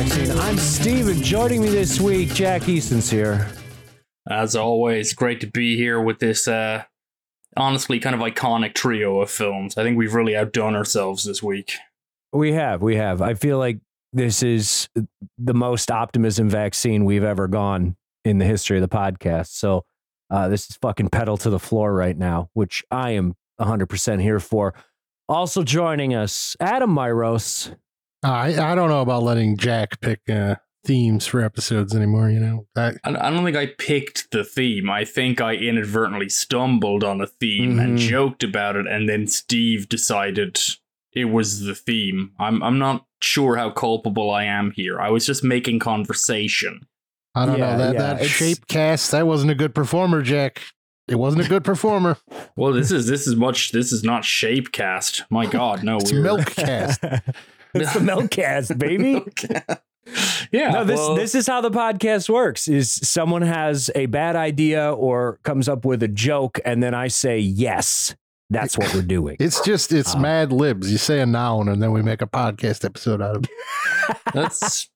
Vaccine. I'm Steve, and joining me this week, Jack Easton's here. As always, great to be here with this uh, honestly kind of iconic trio of films. I think we've really outdone ourselves this week. We have, we have. I feel like this is the most optimism vaccine we've ever gone in the history of the podcast. So uh, this is fucking pedal to the floor right now, which I am 100% here for. Also joining us, Adam Myros. I I don't know about letting Jack pick uh, themes for episodes anymore. You know, I, I don't think I picked the theme. I think I inadvertently stumbled on a theme Mhm. and joked about it, and then Steve decided it was the theme. I'm I'm not sure how culpable I am here. I was just making conversation. I don't Yeah, know that yeah, that it's- shape cast. That wasn't a good performer, Jack. It wasn't a good performer. Well, this is this is much. This is not shape cast. My God, no. It's we're- milk cast. it's the Milkcast, baby. yeah. no, this well- this is how the podcast works. Is someone has a bad idea or comes up with a joke, and then I say yes. That's what we're doing. It's just it's Oh. mad libs. You say a noun and then we make a podcast episode out of it. That's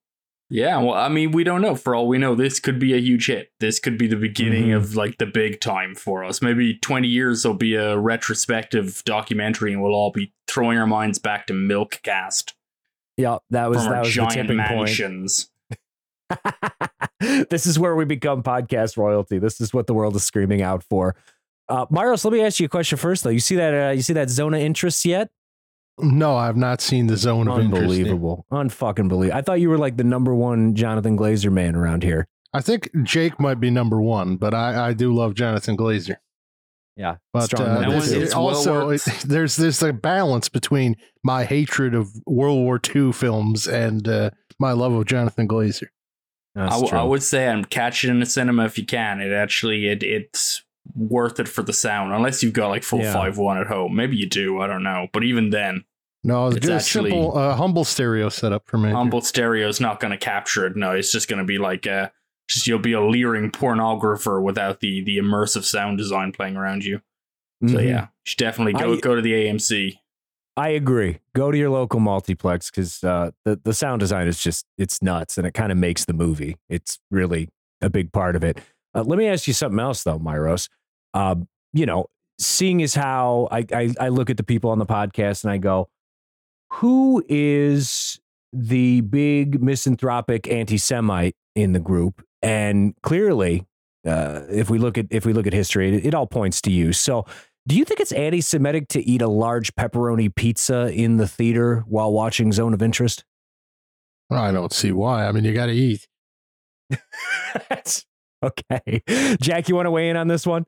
yeah. Well, I mean, we don't know. For all we know, this could be a huge hit. This could be the beginning Mhm. of like the big time for us. Maybe twenty years there'll be a retrospective documentary, and we'll all be throwing our minds back to Milkcast yeah, that was that our was the giant tipping point. this is where we become podcast royalty. This is what the world is screaming out for. Uh, Maros, let me ask you a question first, though. You see that? Uh, you see that zone of interest yet? No, I've not seen the zone of interest. Unbelievable, unfucking believable. I thought you were like the number one Jonathan Glazer man around here. I think Jake might be number one, but I, I do love Jonathan Glazer. Yeah, But strong uh, number That was- it- it's also, worth- it- there's there's a balance between my hatred of World War II films and uh, my love of Jonathan Glazer. That's I, w- I would say I'm catching in the cinema if you can. It actually it it's worth it for the sound, unless you've got like full Yeah. five one at home. Maybe you do. I don't know. But even then, No, it's It's just actually- simple, uh, humble stereo setup for me. humble stereo is not going to capture it. No, it's just going to be like uh just you'll be a leering pornographer without the the immersive sound design playing around you. So Mhm. yeah, you should definitely go I- go to the AMC. I agree. Go to your local multiplex because uh, the the sound design is just it's nuts, and it kind of makes the movie. It's really a big part of it. Uh, let me ask you something else, though, Myros. Um, you know, seeing as how I, I I look at the people on the podcast and I go, who is the big misanthropic anti-Semite in the group? And clearly, uh, if we look at if we look at history, it, it all points to you. So. Do you think it's anti Semitic to eat a large pepperoni pizza in the theater while watching Zone of Interest? I don't see why. I mean, you got to eat. Okay. Jack, you want to weigh in on this one?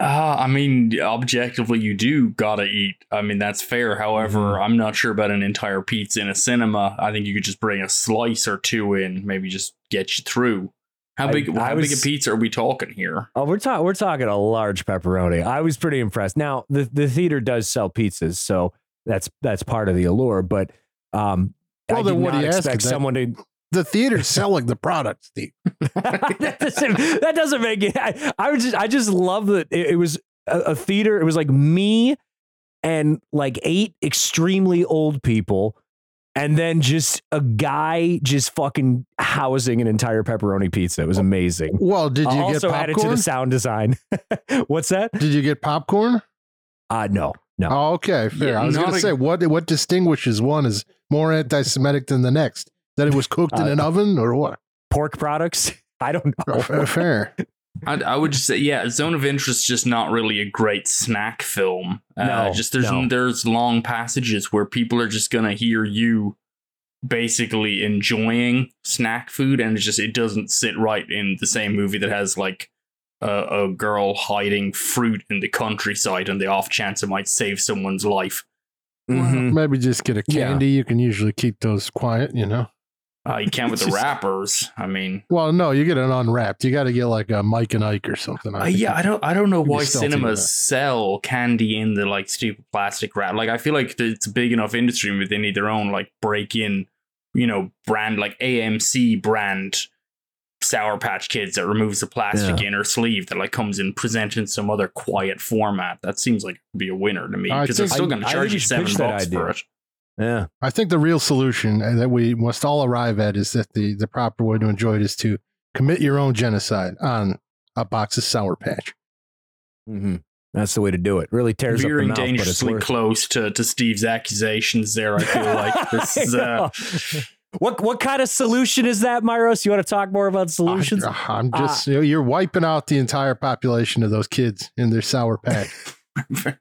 Uh, I mean, objectively, you do gotta eat. I mean, that's fair. However, Mhm. I'm not sure about an entire pizza in a cinema. I think you could just bring a slice or two in, maybe just get you through. How I- big? I how big a pizza are we talking here? Oh, we're talking we're talking a large pepperoni. I was pretty impressed. Now, the, the theater does sell pizzas, so that's that's part of the allure, but um Well, I then did what not are you expect asking? That- someone to The theater's selling the product, Steve. that, doesn't, that doesn't make it. I, I was just, I just love that it, it was a, a theater. It was like me and like eight extremely old people, and then just a guy just fucking housing an entire pepperoni pizza. It was amazing. Well, did you also get added to the sound design. What's that? Did you get popcorn? Uh no, no. Oh, okay, fair. Yeah, I was going to a- say what what distinguishes one is more anti-Semitic than the next. That it was cooked in Uh, an oven or what? Pork products. I don't know. Fair. fair. I, I would just say, yeah, Zone of Interest is just not really a great snack film. Uh, No, just there's no. there's long passages where people are just gonna hear you basically enjoying snack food, and it just it doesn't sit right in the same movie that has like a, a girl hiding fruit in the countryside, and the off chance it might save someone's life. Mhm. Maybe just get a Yeah. candy. You can usually keep those quiet, you know. Uh, you can't with the wrappers. I mean, Well, no, you get it unwrapped. You got to get like a Mike and Ike or something. Uh, yeah, I don't. I don't know why cinemas sell candy in the like stupid plastic wrap. Like, I feel like it's a big enough industry where they need their own like break-in, you know, brand like AMC brand Sour Patch Kids that removes the plastic inner sleeve that like comes in presented in some other quiet format. That seems like be a winner to me I because they're still going to charge you seven bucks for it. Yeah. I think the real solution uh, that we must all arrive at is that the, the proper way to enjoy it is to commit your own genocide on a box of Sour Patch. Mm-hmm. That's the way to do it. Really tears Veering up the mouth, but dangerously worth close to, to Steve's accusations there. I feel like this is. Uh, what what kind of solution is that, Myros? You want to talk more about solutions? I, am just, you know, you're wiping out the entire population of those kids in their Sour Patch.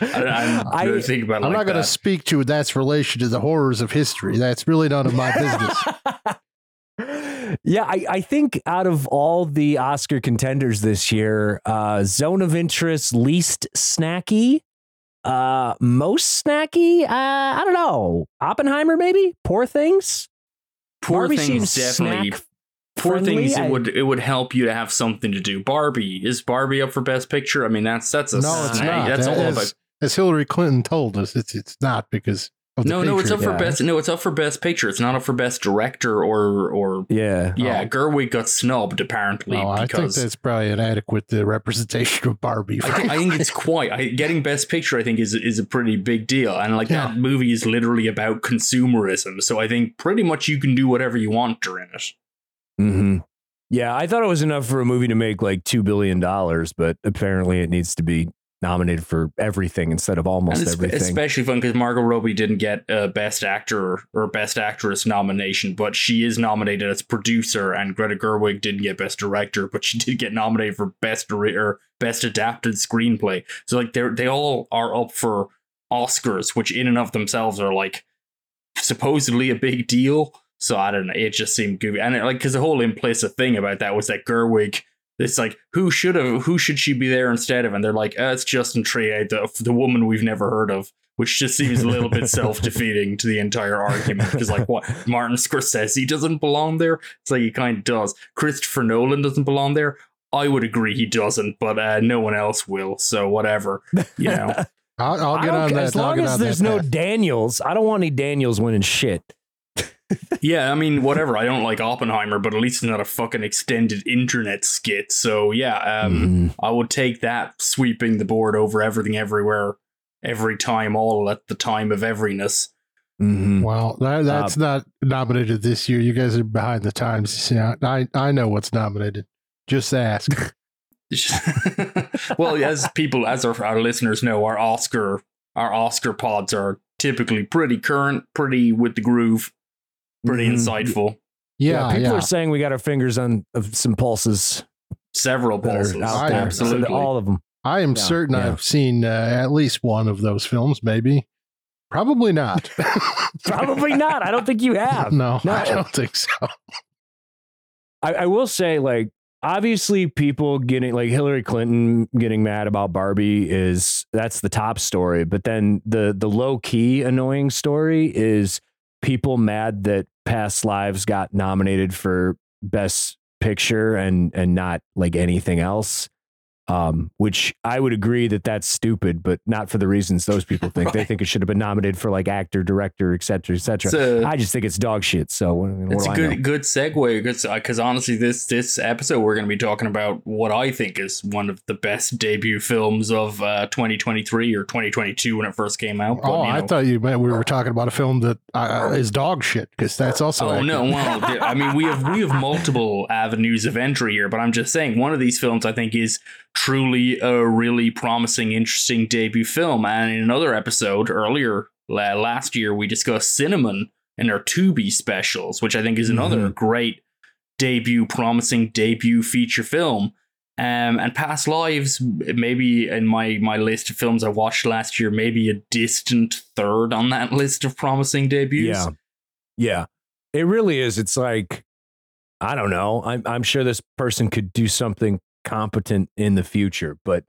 I, I'm I- about it I'm like not going to speak to that's relation to the horrors of history. That's really none of my business. yeah, I, I think out of all the Oscar contenders this year, uh, Zone of Interest least snacky, uh, most snacky. Uh, I don't know. Oppenheimer, maybe. Poor things. Poor Barbie things seems definitely. snack Poor friendly. things. I- It would it would help you to have something to do. Barbie is Barbie up for Best Picture? I mean, that's that's a no, it's not. That's all as, about. As Hillary Clinton told us, it's it's not because of the No, no, it's up Patriot. for best. No, it's up for Best Picture. It's not up for Best Director or or Yeah. yeah. Oh. Gerwig got snubbed apparently No, I think that's probably an adequate uh, representation of Barbie. I think, I think it's quite I, getting Best Picture. I think is is a pretty big deal, and like Yeah. that movie is literally about consumerism. So I think pretty much you can do whatever you want during it. hmm Yeah, I thought it was enough for a movie to make like two billion dollars, but apparently it needs to be nominated for everything instead of almost everything. especially fun because Margot Robbie didn't get a Best Actor or Best Actress nomination, but she is nominated as producer, and Greta Gerwig didn't get Best Director, but she did get nominated for Best or Best Adapted Screenplay. So like they they all are up for Oscars, which in and of themselves are like supposedly a big deal. So I don't know. It just seemed goofy, and it, like because the whole implicit thing about that was that Gerwig. It's like who should have who should she be there instead of? And they're like, uh, it's Justine Triet, the the woman we've never heard of, which just seems a little bit self defeating to the entire argument. Because like what Martin Scorsese doesn't belong there. It's like he kind of does. Christopher Nolan doesn't belong there. I would agree he doesn't, but uh, no one else will. So whatever, you know. I'll, I'll get on ca- that. as long as there's no path. Daniels, I don't want any Daniels winning shit. Yeah, I mean, whatever. I don't like Oppenheimer, but at least it's not a fucking extended internet skit. So yeah, um, Mhm. I would take that sweeping the board over everything, everywhere, every time, all at the time of everyness. Mhm. Well, that, that's not nominated this year. You guys are behind the times. Yeah, I I know what's nominated. Just ask. well, as people, as our, our listeners know, our Oscar, our Oscar pods are typically pretty current, pretty with the groove, pretty Mhm. insightful. Yeah, people yeah. are saying we got our fingers on of some pulses Several pulses, out I- there. absolutely. All of them. I am Yeah, certain yeah. I've seen uh, at least one of those films. Maybe, probably not. Probably not. I don't think you have. no, No. I don't think so. I, I will say, like, obviously, people getting like Hillary Clinton getting mad about Barbie is that's the top story. But then the the low key annoying story is people mad that Past Lives got nominated for Best Picture and and not like anything else. Um, which I would agree that that's stupid, but not for the reasons those people think. They think it should have been nominated for like actor, director, et cetera, et cetera. A, I just think it's dog shit. So what, what it's do a I know? good good segue because honestly, this this episode we're going to be talking about what I think is one of the best debut films of uh, 2023 or 2022 when it first came out. But, oh, you I thought you meant we were talking about a film that uh, is dog shit because that's also. Oh no! Well, I mean, we have we have multiple avenues of entry here, but I'm just saying one of these films I think is truly a really promising, interesting debut film. And in another episode earlier la- last year, we discussed Cinnamon and our Tubi specials, which I think is another great debut, promising debut feature film. Um, and Past Lives, maybe in my my list of films I watched last year, maybe a distant third on that list of promising debuts. Yeah. Yeah. It really is. It's like, I don't know. I'm, I'm sure this person could do something competent in the future, but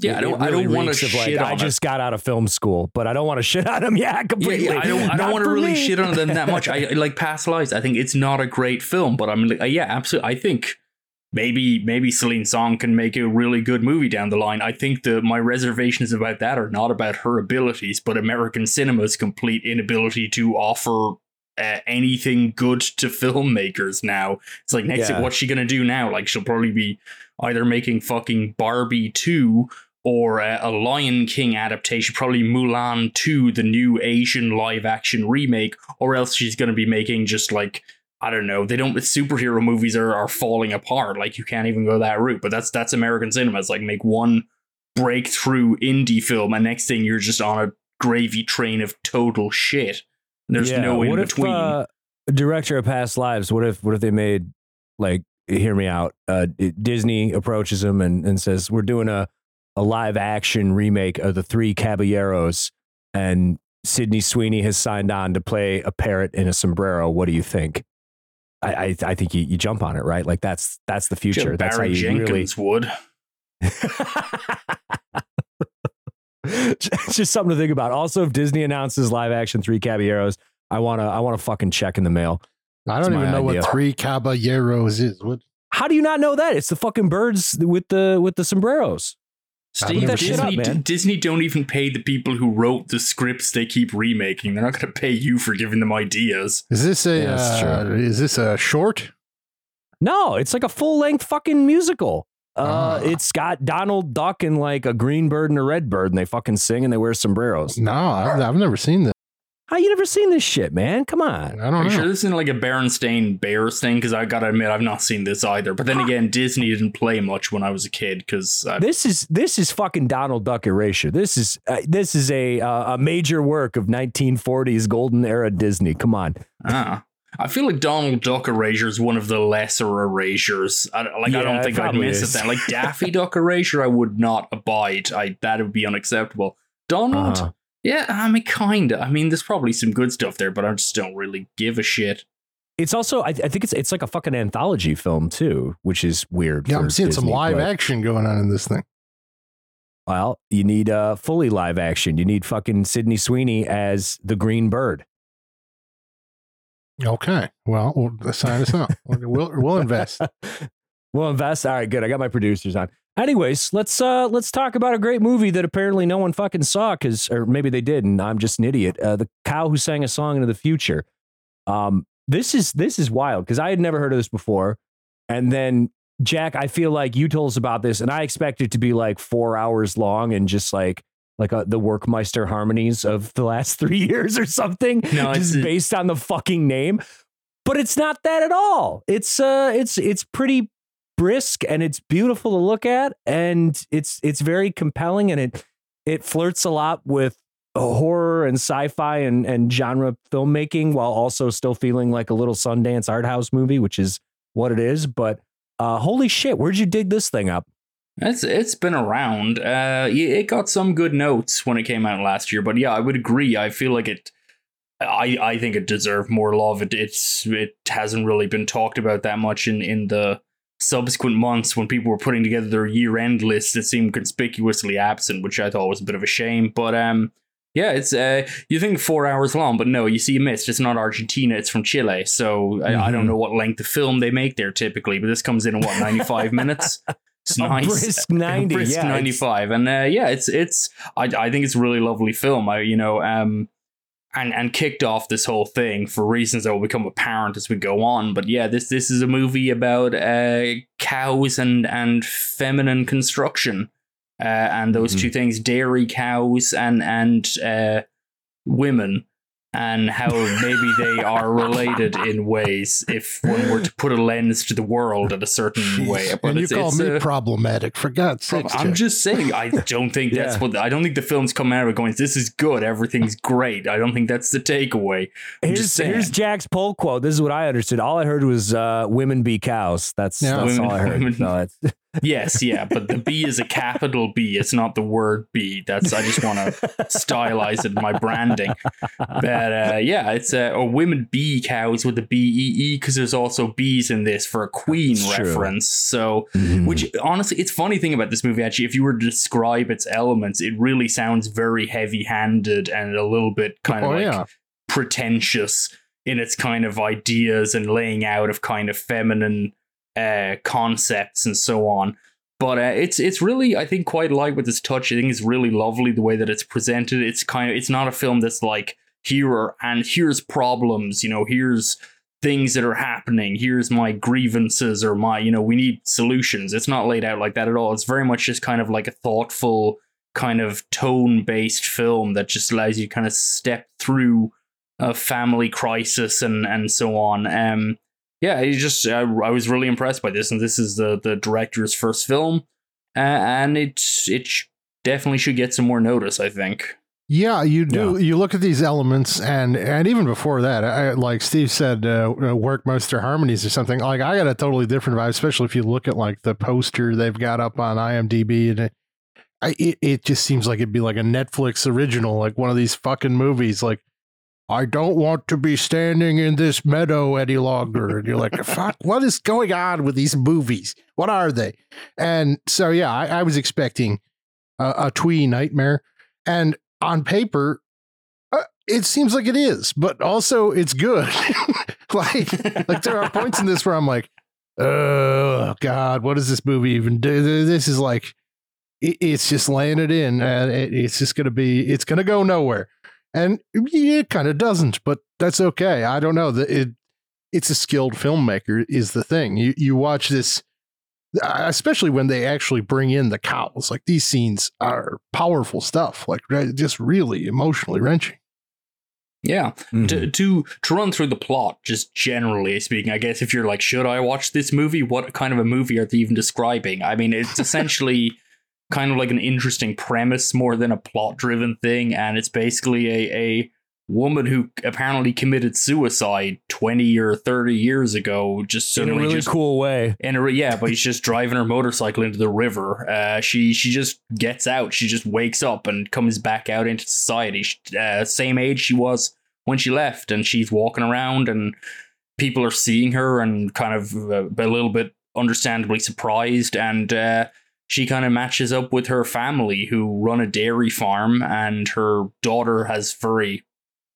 Yeah, it- I don't. it I don't want to shit like, on I just got out of film school, but I don't want to shit on him. Yeah, it. Yeah, completely. yeah, I don't. I don't want to really me. shit on them that much. I like Past Lives. I think it's not a great film, but I'm like, yeah, absolutely. I think maybe maybe Celine Song can make a really good movie down the line. I think the my reservations about that are not about her abilities, but American cinema's complete inability to offer. Uh, anything good to filmmakers now. It's like next, Yeah. what's she gonna do now? Like she'll probably be either making fucking Barbie two or a, a Lion King adaptation, probably Mulan 2, the new Asian live action remake, or else she's going to be making just like I don't know. They don't. Superhero movies are, are falling apart. Like you can't even go that route. But that's that's American cinema. It's like make one breakthrough indie film, and next thing you're just on a gravy train of total shit. There's Yeah, no in what between. If, uh, director of Past Lives. What if what if they made like hear me out? Uh, Disney approaches him and, and says we're doing a a live action remake of the Three Caballeros, and Sydney Sweeney has signed on to play a parrot in a sombrero. What do you think? I I, I think you, you jump on it, right? Like that's that's the future. That's how you Jenkins would. really. It's just something to think about. Also, if Disney announces live action Three Caballeros, I wanna I want to fucking check in the mail. I don't even my know idea. what three caballeros is. What? How do you not know that? It's the fucking birds with the with the sombreros. Steve, that shit Disney, up, man. Disney don't even pay the people who wrote the scripts they keep remaking. They're not going to pay you for giving them ideas. Is this a Yeah, that's uh, is this a short? No, it's like a full length fucking musical. Uh, Ah. it's got Donald Duck and like a green bird and a red bird, and they fucking sing and they wear sombreros. No, I've, I've never seen this. How you never seen this shit, man? Come on. I Are don't you know. sure this isn't like a Berenstain Bears thing? Because I gotta admit, I've not seen this either. But then again, Disney didn't play much when I was a kid. Because This is this is fucking Donald Duck erasure. This is uh, this is a uh, a major work of 1940s golden era Disney. Come on. ah, I feel like Donald Duck Erasure is one of the lesser erasures. I, like Yeah, I don't think I'd miss is. it. Then, like Daffy Duck Erasure, I would not abide. I that would be unacceptable. Donald, Uh-huh. Yeah, I mean, kinda. I mean, there's probably some good stuff there, but I just don't really give a shit. It's also I, I think it's it's like a fucking anthology film too, which is weird. Yeah, I'm seeing some live but- action going on in this thing. Well, you need uh, fully live action. You need fucking Sydney Sweeney as the Green Bird. Okay, well, we'll sign us up. We'll we'll invest. We'll invest. All right, good. I got my producers on. Anyways, let's uh let's talk about a great movie that apparently no one fucking saw because or maybe they did and I'm just an idiot. Uh, the cow who sang a song into the future. Um, this is this is wild because I had never heard of this before, and then Jack, I feel like you told us about this, and I expect it to be like four hours long and just like like uh the Werckmeister harmonies of the last three years or something, No, just it's- based on the fucking name. But it's not that at all. It's uh, it's it's pretty brisk and it's beautiful to look at, and it's it's very compelling, and it it flirts a lot with horror and sci-fi and and genre filmmaking while also still feeling like a little Sundance art house movie, which is what it is. But uh, holy shit, where'd you dig this thing up? It's it's been around. Uh, it got some good notes when it came out last year, but yeah, I would agree. I feel like it. I I think it deserved more love. It it's it hasn't really been talked about that much in in the subsequent months when people were putting together their year end lists. It seemed conspicuously absent, which I thought was a bit of a shame. But um, yeah, it's uh, you think four hours long, but no, you see, you missed. It's not Argentina; it's from Chile. So I, I don't Mhm. know what length of film they make there typically, but this comes in at what ninety five minutes. It's A nice. brisk 90, brisk yeah, it's- 95 and uh, yeah it's it's I, I think it's a really lovely film i you know um and and kicked off this whole thing for reasons that will become apparent as we go on. But yeah this this is a movie about uh cows and and feminine construction. Uh and those Mhm. two things dairy cows and and uh women and how maybe they are related in ways if one were to put a lens to the world in a certain way but and you it's, call it's me a- problematic for God's sake. I'm just saying, I don't think that's Yeah. what I don't think the film's come out of it going. This is good. Everything's great. I don't think that's the takeaway. I'm Here's, just saying. here's Jack's poll quote. This is what I understood. All I heard was uh, "women be cows." That's, Yeah. that's Women- all I heard. women- So it's, Yes, yeah, but the B is a capital B. It's not the word B. That's I just want to stylize it in my branding. But uh, yeah, it's uh, or women be cows with the B E E because there's also bees in this for a queen It's true. reference. So Mhm. Which honestly, it's funny thing about this movie. Actually, if you were to describe its elements, it really sounds very heavy-handed and a little bit kind of oh like yeah, pretentious in its kind of ideas and laying out of kind of feminine uh, concepts and so on. But uh, it's it's really I think quite light with its touch. I think it's really lovely the way that it's presented. It's kind of it's not a film that's like here are, and here's problems. You know, here's things that are happening. Here's my grievances or my, you know, we need solutions. It's not laid out like that at all. It's very much just kind of like a thoughtful, kind of tone based film that just allows you to kind of step through a family crisis and and so on. Um, yeah, it just I, I was really impressed by this, and this is the the director's first film, uh, and it it definitely should get some more notice. I think. Yeah, you do. You look at these elements, and and even before that, I, like Steve said, uh, Werckmeister Harmonies or something. Like I got a totally different vibe, especially if you look at like the poster they've got up on IMDb, and it, I, it, it just seems like it'd be like a Netflix original, like one of these fucking movies. Like I don't want to be standing in this meadow any longer, and you're like, fuck, what is going on with these movies? What are they? And so yeah, I, I was expecting a, a twee nightmare, and on paper, uh, it seems like it is, but also it's good. like, like there are points in this where I'm like, oh God, what does this movie even do? This is like, it, it's just laying it in, and it, it's just gonna be, it's gonna go nowhere, and it kind of doesn't, but that's okay. I don't know that it. It's a skilled filmmaker is the thing. You you watch this especially when they actually bring in the cows. Like these scenes are powerful stuff, like just really emotionally wrenching. Yeah. Mm-hmm. To, to to run through the plot, just generally speaking, I guess if you're like, should I watch this movie? What kind of a movie are they even describing? I mean, it's essentially kind of like an interesting premise more than a plot driven thing, and it's basically a a woman who apparently committed suicide 20 or 30 years ago just in a really just, cool way. In a, yeah but he's just driving her motorcycle into the river. Uh, she she just gets out. She just wakes up and comes back out into society. Uh, same age she was when she left and she's walking around and people are seeing her and kind of uh, a little bit understandably surprised and uh, she kind of matches up with her family who run a dairy farm and her daughter has very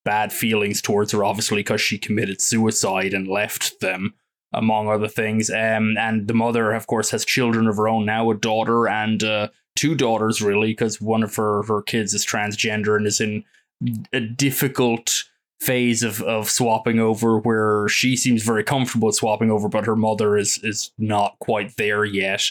bad feelings towards her, obviously, because she committed suicide and left them, among other things. Um, and the mother, of course, has children of her own now, a daughter and uh, two daughters, really, because one of her, her kids is transgender and is in a difficult phase of, of swapping over where she seems very comfortable swapping over, but her mother is is not quite there yet.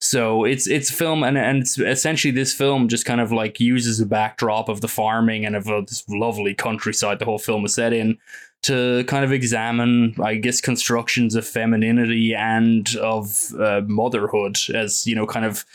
So it's it's film and and it's essentially this film just kind of like uses a backdrop of the farming and of uh, this lovely countryside the whole film is set in to kind of examine I guess constructions of femininity and of uh, motherhood as you know kind of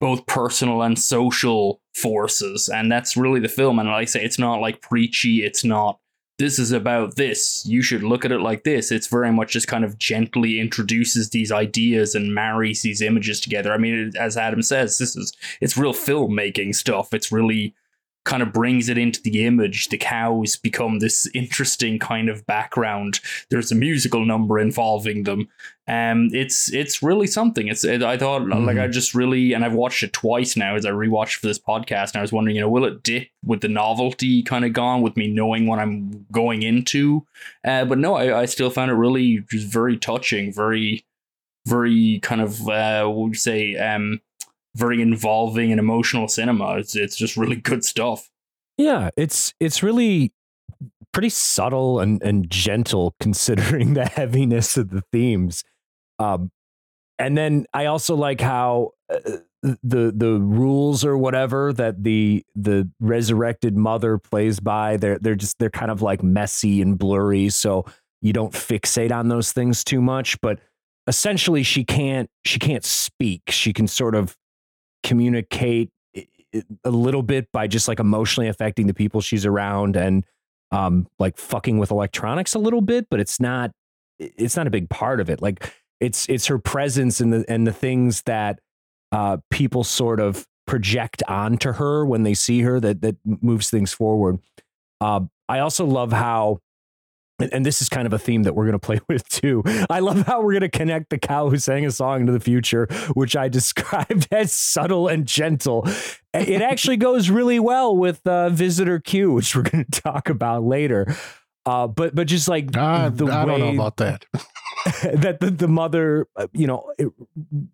both personal and social forces. And that's really the film. And like I say it's not like preachy. It's not this is about this. You should look at it like this. It's very much just kind of gently introduces these ideas and marries these images together. I mean, as Adam says, this is it's real filmmaking stuff. It's really kind of brings it into the image. The cows become this interesting kind of background. There's a musical number involving them. Um, it's it's really something. It's it, I thought mm. like I just really and I've watched it twice now as I rewatched for this podcast. And I was wondering, you know, will it dip with the novelty kind of gone with me knowing what I'm going into? Uh, but no, I, I still found it really just very touching, very very kind of uh, what would you say um very involving and emotional cinema. It's it's just really good stuff. Yeah, it's it's really pretty subtle and and gentle considering the heaviness of the themes. Um, and then I also like how uh, the the rules or whatever that the the resurrected mother plays by they're they're just they're kind of like messy and blurry so you don't fixate on those things too much but essentially she can't she can't speak she can sort of communicate a little bit by just like emotionally affecting the people she's around and um like fucking with electronics a little bit but it's not it's not a big part of it. Like it's it's her presence and the and the things that uh people sort of project onto her when they see her that that moves things forward. Uh, i also love how and this is kind of a theme that we're going to play with too. I love how we're going to connect the cow who sang a song into the future, which I described as subtle and gentle. It actually goes really well with uh, Visitor Q, which we're going to talk about later. Uh, but but just like uh, the I way don't know about that. that the, the mother, uh, you know,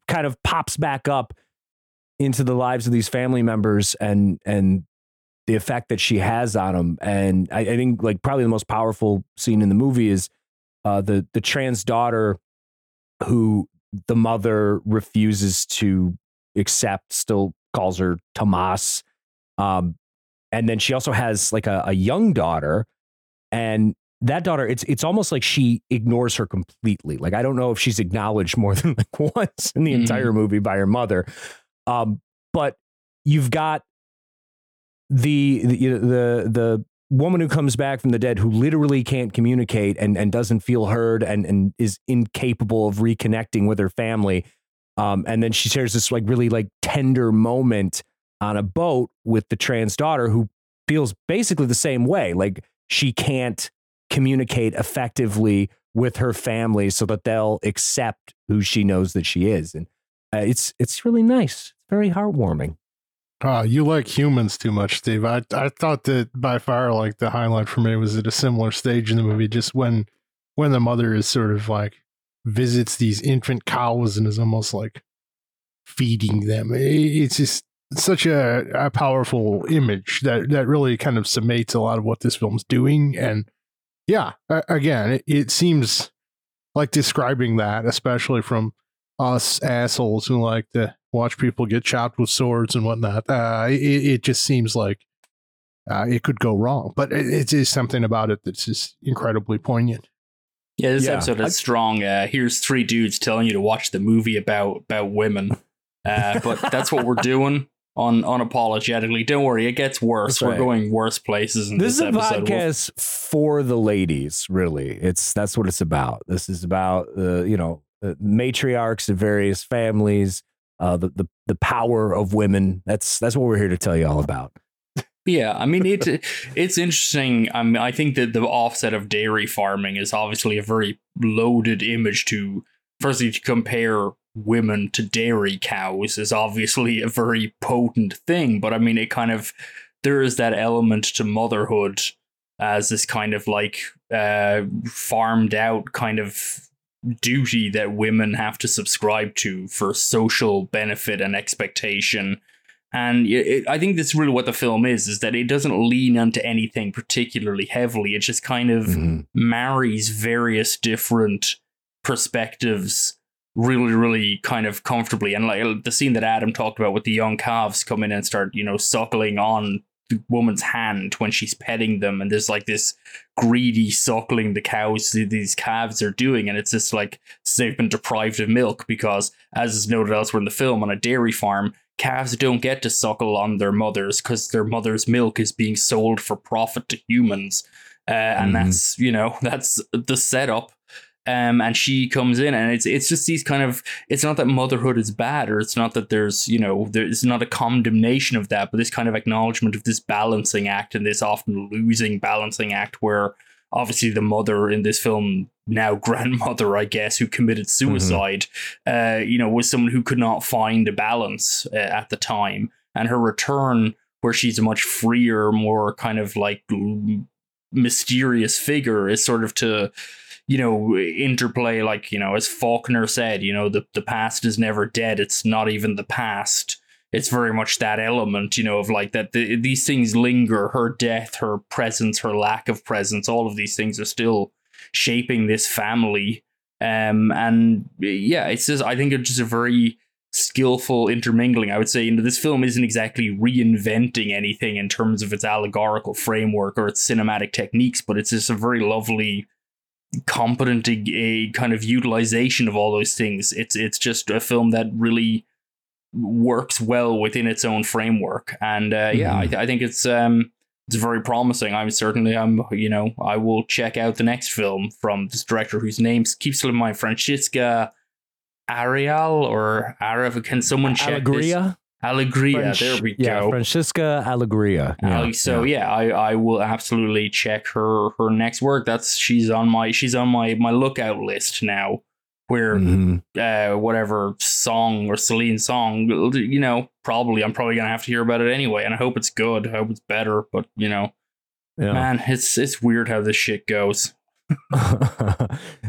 kind of pops back up into the lives of these family members and and the effect that she has on him. And I, I, think like probably the most powerful scene in the movie is uh, the the trans daughter who the mother refuses to accept, still calls her Tomas. Um, and then she also has like a, a young daughter, and that daughter, it's it's almost like she ignores her completely. Like I don't know if she's acknowledged more than like once in the Mhm. entire movie by her mother. Um, but you've got the the the the woman who comes back from the dead who literally can't communicate and and doesn't feel heard and and is incapable of reconnecting with her family. Um, and then she shares this like really like tender moment on a boat with the trans daughter who feels basically the same way. Like she can't communicate effectively with her family so that they'll accept who she knows that she is. And uh, it's it's really nice. It's very heartwarming. Uh, you like humans too much, Steve. I I thought that by far like the highlight for me was at a similar stage in the movie, just when when the mother is sort of like visits these infant cows and is almost like feeding them. It's just such a, a powerful image that that really kind of summates a lot of what this film's doing. And yeah, again, it, it seems like describing that, especially from us assholes who like to watch people get chopped with swords and whatnot. Uh, it, it just seems like uh, it could go wrong, but it, it is something about it that's just incredibly poignant. Yeah, this Yeah, episode I- is strong. Uh, here's three dudes telling you to watch the movie about about women, uh, but that's what we're doing on unapologetically. Don't worry, it gets worse. That's We're right. going worse places in This this, is a episode. We'll- podcast for the ladies, really. It's that's what it's about. This is about uh, you know uh, matriarchs of various families, uh, the the the power of women. That's that's what we're here to tell you all about. Yeah, I mean it. It's interesting. I mean, I think that the offset of dairy farming is obviously a very loaded image to. Firstly, to compare women to dairy cows is obviously a very potent thing, but I mean, it kind of there is that element to motherhood as this kind of like uh, farmed out kind of duty that women have to subscribe to for social benefit and expectation and it, it- I think that's really what the film is: is that it doesn't lean onto anything particularly heavily. It just kind of Mhm. marries various different perspectives really, really kind of comfortably. And like the scene that Adam talked about with the young calves come in and start, you know, suckling on the woman's hand when she's petting them, and there's like this greedy suckling the cows th- these calves are doing, and it's just like they've been deprived of milk because, as is noted elsewhere in the film, on a dairy farm calves don't get to suckle on their mothers because their mother's milk is being sold for profit to humans. Uh, and Mhm. that's, you know, that's the setup. Um, and she comes in and it's it's just these kind of it's not that motherhood is bad or it's not that there's you know there's not a condemnation of that but this kind of acknowledgement of this balancing act and this often losing balancing act where obviously the mother in this film now grandmother i guess who committed suicide uh, you know, was someone who could not find a balance uh, at the time. And her return, where she's a much freer, more kind of like mysterious figure, is sort of to, you know, interplay, like, you know, as Faulkner said, you know, the, the past is never dead. It's not even the past. It's very much that element, you know, of like that the, these things linger. Her death, her presence, her lack of presence, all of these things are still shaping this family um and yeah it's just i think it's just a very skillful intermingling i would say you know this film isn't exactly reinventing anything in terms of its allegorical framework or its cinematic techniques but it's just a very lovely competent a, kind of utilization of all those things it's it's just a film that really works well within its own framework and uh, yeah I, th- I think it's um it's very promising. I'm certainly, I'm, you know, I will check out the next film from this director whose name keeps slipping my Francesca Arial or Arav. Can someone check? Alegría. Alegría. French- there we yeah, go. Francesca Alegría. Yeah, so yeah, I, I will absolutely check her her next work. That's she's on my she's on my my lookout list now. Where Mhm. uh whatever song or Celine Song, you know, probably I'm probably gonna have to hear about it anyway, and I hope it's good. I hope it's better, but you know, Yeah. man, it's it's weird how this shit goes.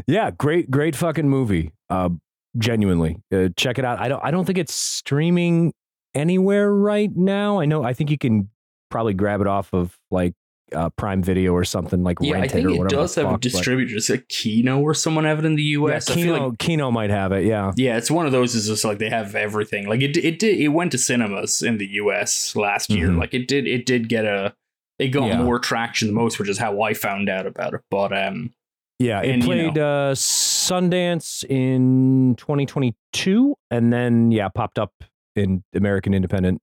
yeah, great, great fucking movie. Uh, genuinely, uh, check it out. I don't, I don't think it's streaming anywhere right now. I know, I think you can probably grab it off of like uh, Prime Video or something like Yeah, I think it does the have a fuck, but- distributor. It's like Kino or someone have it in the Yeah, US. I feel Kino, like Kino might have it. Yeah. yeah, it's one of those. Is just like they have everything. Like it, it did. It went to cinemas in the U.S. last year. Mhm. Like it did. It did get a. It got Yeah. more traction than most, which is how I found out about it. But um, Yeah, it And, you played uh, Sundance in 2022, and then yeah, popped up in American independent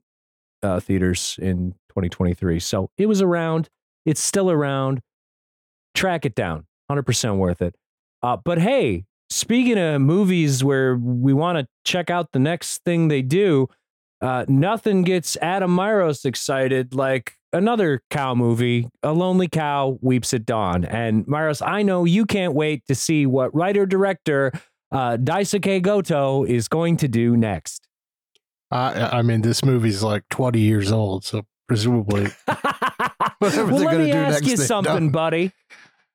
uh, theaters in 2023. So it was around. It's still around. Track it down. 100% worth it. Uh, but hey, speaking of movies where we want to check out the next thing they do, uh, nothing gets Adam Myros excited like another cow movie, A Lonely Cow Weeps at Dawn. And Myros, I know you can't wait to see what writer director uh, Daisuke Goto is going to do next. Uh, I mean, this movie's like 20 years old, so presumably. Well, let me ask you something, done. buddy.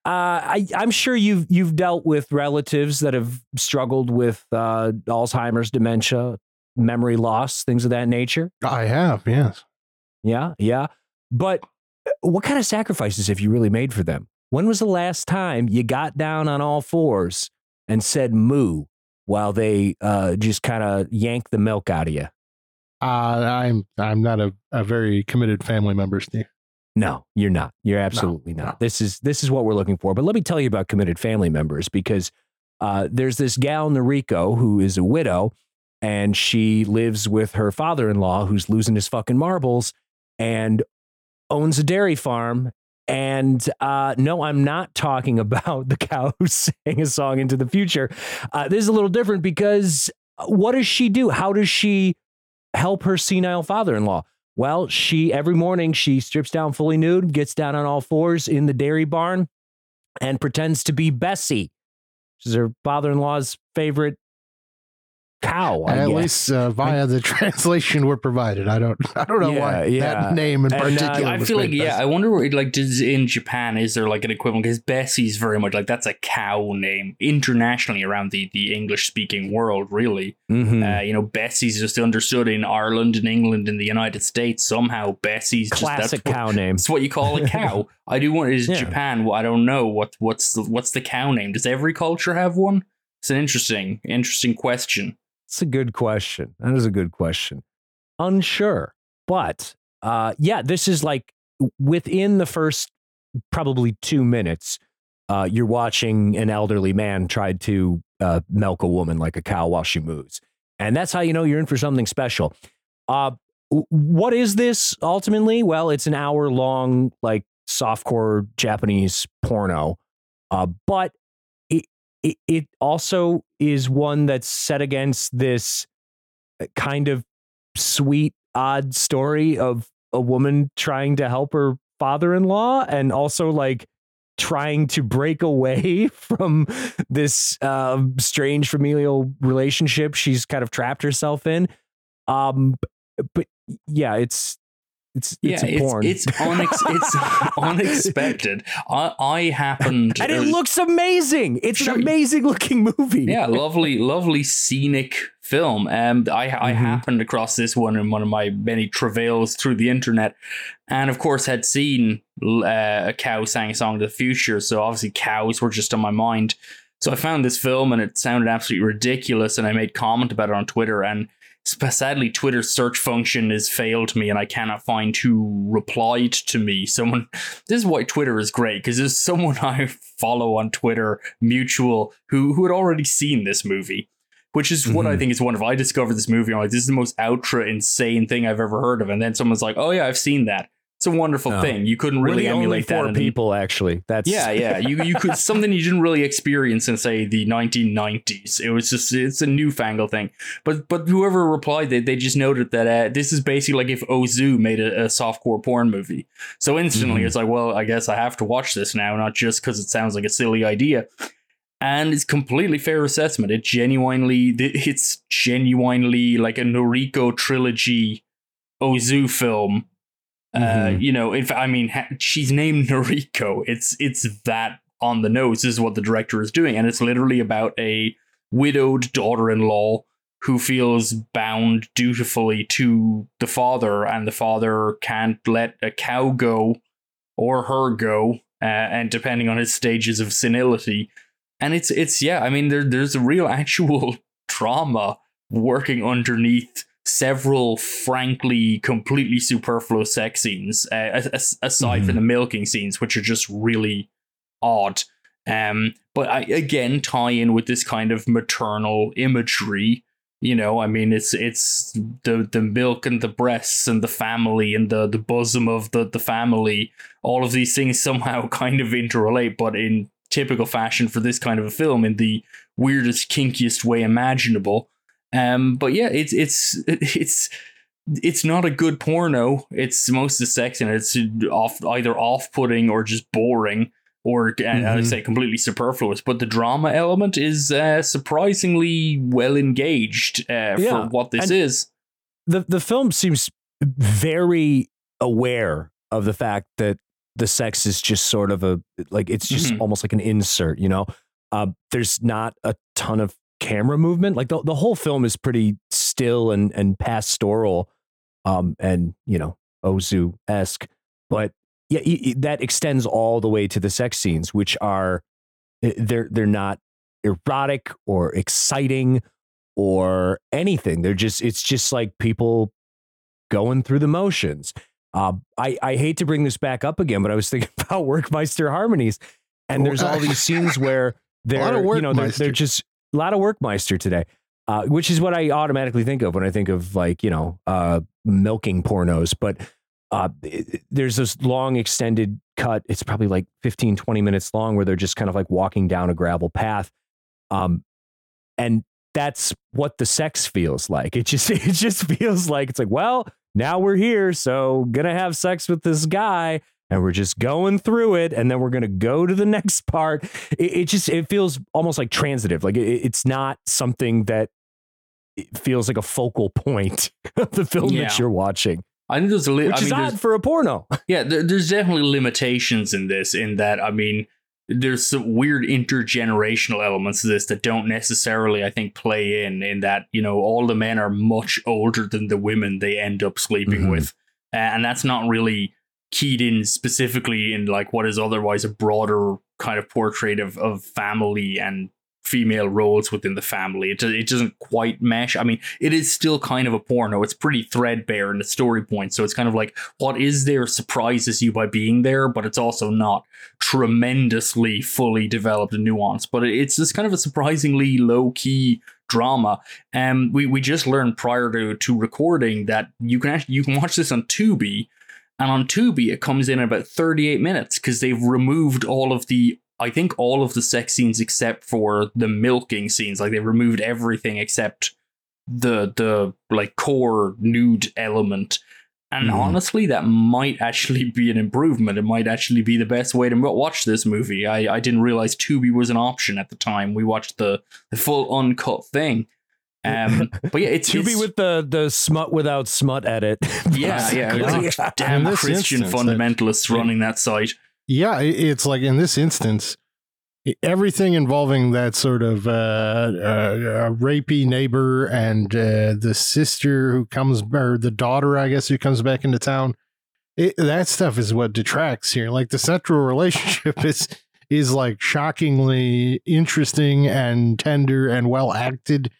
Uh, I, I'm sure you've you've dealt with relatives that have struggled with uh, Alzheimer's, dementia, memory loss, things of that nature. I have, yes. Yeah, yeah. But uh, what kind of sacrifices have you really made for them? When was the last time you got down on all fours and said moo while they uh, just kind of yank the milk out of you? Uh, I'm I'm not a, a very committed family member, Steve. No, you're not. You're absolutely no. not. This is this is what we're looking for. But let me tell you about committed family members because uh, there's this gal Noriko who is a widow, and she lives with her father-in-law who's losing his fucking marbles and owns a dairy farm. And uh, no, I'm not talking about the cow who sang a song into the future. Uh, this is a little different because uh, what does she do? How does she help her senile father-in-law? Well, she every morning she strips down fully nude, gets down on all fours in the dairy barn, and pretends to be Bessie. She's her father-in-law's favorite cow. I At guess. least uh, via the translation we're provided. I don't I don't know Yeah, why yeah. that name in And, uh, particular. I was feel like made yeah. best. I wonder where like does in Japan is there like an equivalent because Bessie's very much like that's a cow name internationally around the the English speaking world really. Mhm. Uh, you know, Bessie's just understood in Ireland and England and the United States. Somehow Bessie's just classic that's what, cow name. It's what you call a cow. I do want is Yeah. Japan. Well, I don't know what what's the, what's the cow name. Does every culture have one? It's an interesting interesting question. It's a good question. That is a good question. Unsure, but uh, yeah, this is like within the first probably two minutes, uh, you're watching an elderly man try to uh, milk a woman like a cow while she moves, and that's how you know you're in for something special. Uh, what is this ultimately? Well, it's an hour long like softcore Japanese porno, uh, but it, it also is one that's set against this uh, kind of sweet odd story of a woman trying to help her father-in-law and also like trying to break away from this uh, strange familial relationship she's kind of trapped herself in. Um but yeah it's it's it's yeah, it's it's, unex- it's unexpected. I I happened and it uh, looks amazing it's Sure. an amazing looking movie yeah, lovely, lovely scenic film. Um, I I Mhm. happened across this one in one of my many travails through the internet, and of course had seen uh, a cow sang a song to the future. So obviously cows were just on my mind. So I found this film and it sounded absolutely ridiculous, and I made comment about it on Twitter. And sadly, Twitter's search function has failed me, and I cannot find who replied to me. Someone. This is why Twitter is great because there's someone I follow on Twitter, mutual, who who had already seen this movie. Which is what I Mhm. think is wonderful. I discovered this movie. I'm like, this is the most ultra insane thing I've ever heard of. And then someone's like, oh yeah, I've seen that. It's a wonderful Oh. thing. You couldn't We're really the only emulate that. four in people actually that's yeah, yeah. You you could something you didn't really experience in say the 1990s. It was just it's a newfangled thing. But but whoever replied, they they just noted that uh, this is basically like if Ozu made a, a softcore porn movie. So instantly Mhm. it's like, well, I guess I have to watch this now, not just because it sounds like a silly idea. And it's completely fair assessment. It genuinely it's genuinely like a Noriko trilogy Ozu film uh, Mhm. you know, if I mean, ha- she's named Noriko. It's it's that on the nose. This is what the director is doing, and it's literally about a widowed daughter-in-law who feels bound dutifully to the father, and the father can't let a cow go, or her go, uh, and depending on his stages of senility. And it's it's yeah, I mean there there's a real actual drama working underneath several frankly completely superfluous sex scenes uh, aside mm-hmm. from the milking scenes which are just really odd. Um but I again tie in with this kind of maternal imagery you know? I mean it's it's the the milk and the breasts and the family and the the bosom of the the family. All of these things somehow kind of interrelate but in typical fashion for this kind of a film in the weirdest kinkiest way imaginable um but yeah it's it's it's it's not a good porno it's most of the sex and it's off either off-putting or just boring or mm-hmm. I say completely superfluous, but the drama element is uh, surprisingly well engaged uh, yeah. for what this and is. The the film seems very aware of the fact that the sex is just sort of a like it's just mm-hmm. almost like an insert, you know. Uh, there's not a ton of camera movement. Like the the whole film is pretty still and and pastoral, um, and you know Ozu esque, but yeah, that extends all the way to the sex scenes, which are eh, they're they're not erotic or exciting or anything. They're just it's just like people going through the motions. Uh, I I hate to bring this back up again, but I was thinking about Werckmeister harmonies, and there's all these scenes where they're you know they're, they're just a lot of Werckmeister today. Uh, which is what I automatically think of when I think of like you know uh, milking pornos, but uh, there's this long extended cut. It's probably like 15, 20 minutes long where they're just kind of like walking down a gravel path. Um, and that's what the sex feels like. It just, it just feels like it's like, well, now we're here. So gonna have sex with this guy and we're just going through it. And then we're going to go to the next part. It, it, just, it feels almost like transitive. Like it, it's not something that feels like a focal point of the film yeah. that you're watching. I think there's a li- which I is mean, odd for a porno. yeah, there, there's definitely limitations in this. In that, I mean, there's some weird intergenerational elements to this that don't necessarily, I think, play in. In that, you know, all the men are much older than the women they end up sleeping mm-hmm. with, and that's not really keyed in specifically in like what is otherwise a broader kind of portrait of of family and female roles within the family. It, it doesn't quite mesh. I mean, it is still kind of a porno. It's pretty threadbare in the story point. So it's kind of like what is there surprises you by being there, but it's also not tremendously fully developed and nuanced. But it's just kind of a surprisingly low key drama. And um, we, we just learned prior to, to recording that you can actually you can watch this on Tubi. And on Tubi, it comes in about 38 minutes because they've removed all of the I think all of the sex scenes except for the milking scenes, like they removed everything except the the like core nude element. And mm. honestly, that might actually be an improvement. It might actually be the best way to watch this movie. I, I didn't realize Tubi was an option at the time. We watched the, the full uncut thing. Um, but yeah, it's Tubi with the the smut without smut edit. yeah, yeah, damn Christian instance, fundamentalists that, running that site. Yeah, it's like in this instance, everything involving that sort of uh, uh, rapey neighbor and uh, the sister who comes, or the daughter, I guess, who comes back into town. It, that stuff is what detracts here. Like the central relationship is is like shockingly interesting and tender and well acted,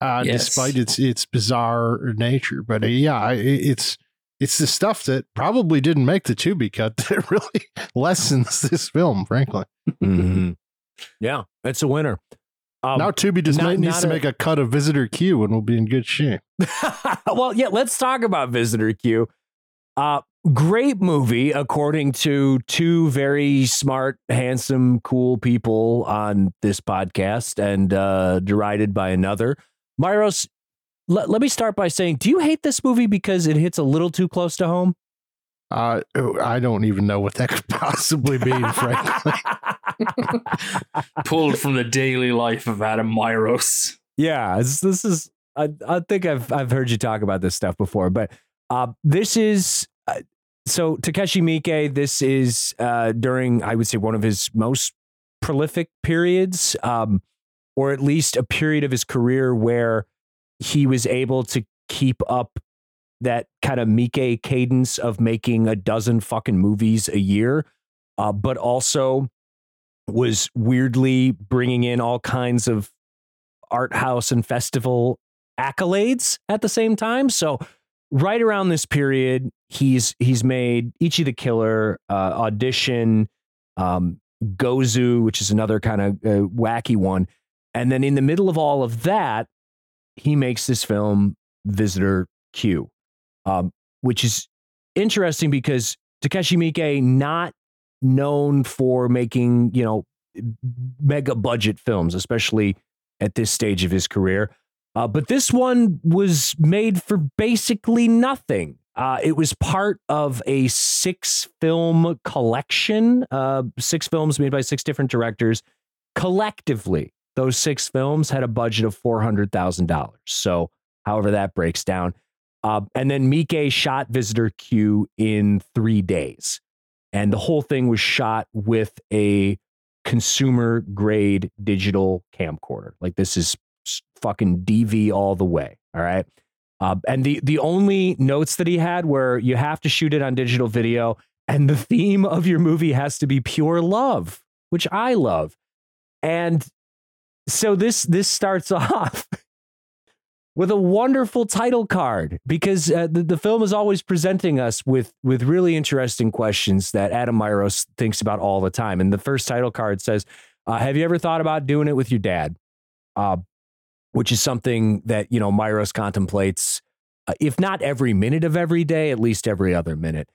uh, yes. despite its its bizarre nature. But uh, yeah, it, it's it's the stuff that probably didn't make the Tubi cut that really lessens this film, frankly. Mm-hmm. Yeah, it's a winner. Um, now Tubi just not, needs to a, make a cut of Visitor Q and we'll be in good shape. well, yeah, let's talk about Visitor Q. Uh, great movie, according to two very smart, handsome, cool people on this podcast and uh, derided by another. Myros, let, let me start by saying, do you hate this movie because it hits a little too close to home? Uh, I don't even know what that could possibly mean, frankly. Pulled from the daily life of Adam Myros. Yeah, this is. I, I think I've I've heard you talk about this stuff before, but uh, this is uh, so Takashi Miike. This is uh, during I would say one of his most prolific periods, um, or at least a period of his career where he was able to keep up that kind of Miike cadence of making a dozen fucking movies a year, uh, but also was weirdly bringing in all kinds of art house and festival accolades at the same time. So right around this period, he's he's made Ichi the Killer, uh, Audition, um, Gozu, which is another kind of uh, wacky one, and then in the middle of all of that, he makes this film Visitor Q, um, which is interesting because Takashi Miike not known for making you know mega budget films, especially at this stage of his career. Uh, but this one was made for basically nothing. Uh, it was part of a six film collection, uh, six films made by six different directors. Collectively, those six films had a budget of $400,000. So, however that breaks down. Uh, and then Miike shot Visitor Q in three days. And the whole thing was shot with a consumer grade digital camcorder. Like this is fucking DV all the way. All right. Uh, and the the only notes that he had were you have to shoot it on digital video, and the theme of your movie has to be pure love, which I love. And so this this starts off with a wonderful title card because uh, the, the film is always presenting us with with really interesting questions that Adam Myros thinks about all the time. And the first title card says, uh, "Have you ever thought about doing it with your dad?" Uh, which is something that you know Myros contemplates, uh, if not every minute of every day, at least every other minute,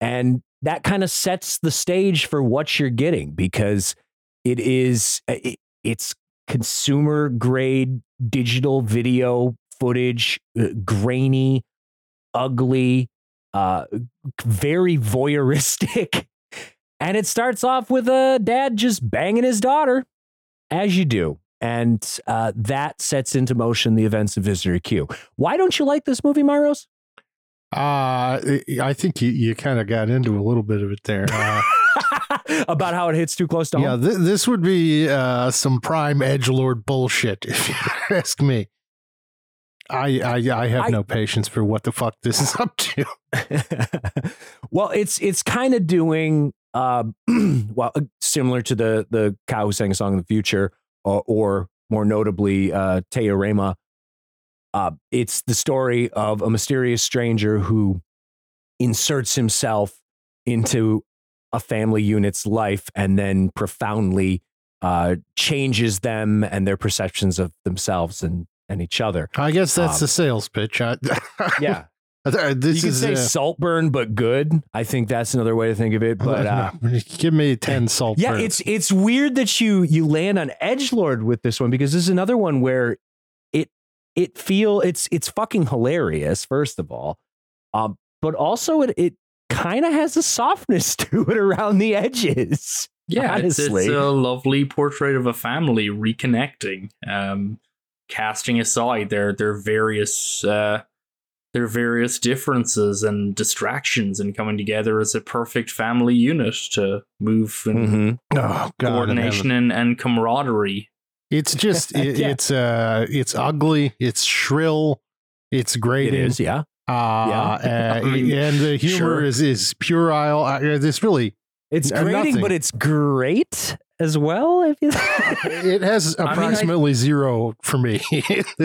and that kind of sets the stage for what you're getting because it is uh, it, it's consumer grade digital video footage, uh, grainy, ugly, uh, very voyeuristic. And it starts off with a dad just banging his daughter, as you do. And uh, that sets into motion the events of Visitor Q. Why don't you like this movie, Myros? Uh, I think you, you kind of got into a little bit of it there. Uh, About how it hits too close to yeah, home? th- this would be uh, some prime edge lord bullshit, if you ask me. I I, I have I- no patience for what the fuck this is up to. well, it's it's kind of doing uh, well similar to the the cow who sang a song in the future, or, or more notably, uh, Teorema. Uh, it's the story of a mysterious stranger who inserts himself into a family unit's life and then profoundly uh, changes them and their perceptions of themselves and and each other. I guess that's Um, the sales pitch. I, Yeah, this you could is say uh, saltburn, but good. I think that's another way to think of it. But uh, give me ten salt. yeah, it's it's weird that you you land on edge lord with this one because this is another one where it it feel it's it's fucking hilarious. First of all, um, but also it it kind of has a softness to it around the edges. Yeah, it's, it's a lovely portrait of a family reconnecting, um, casting aside their their various uh, their various differences and distractions, and coming together as a perfect family unit to move in Mhm. oh god, coordination heaven. and, and camaraderie. It's just it, Yeah. it's uh it's ugly. It's shrill. It's great. It is, yeah. Uh, Yeah. uh, I mean, and the humor sure. is is puerile. Uh, this really It's Uh, grating, nothing. but it's great as well. If you it has I- approximately zero for me.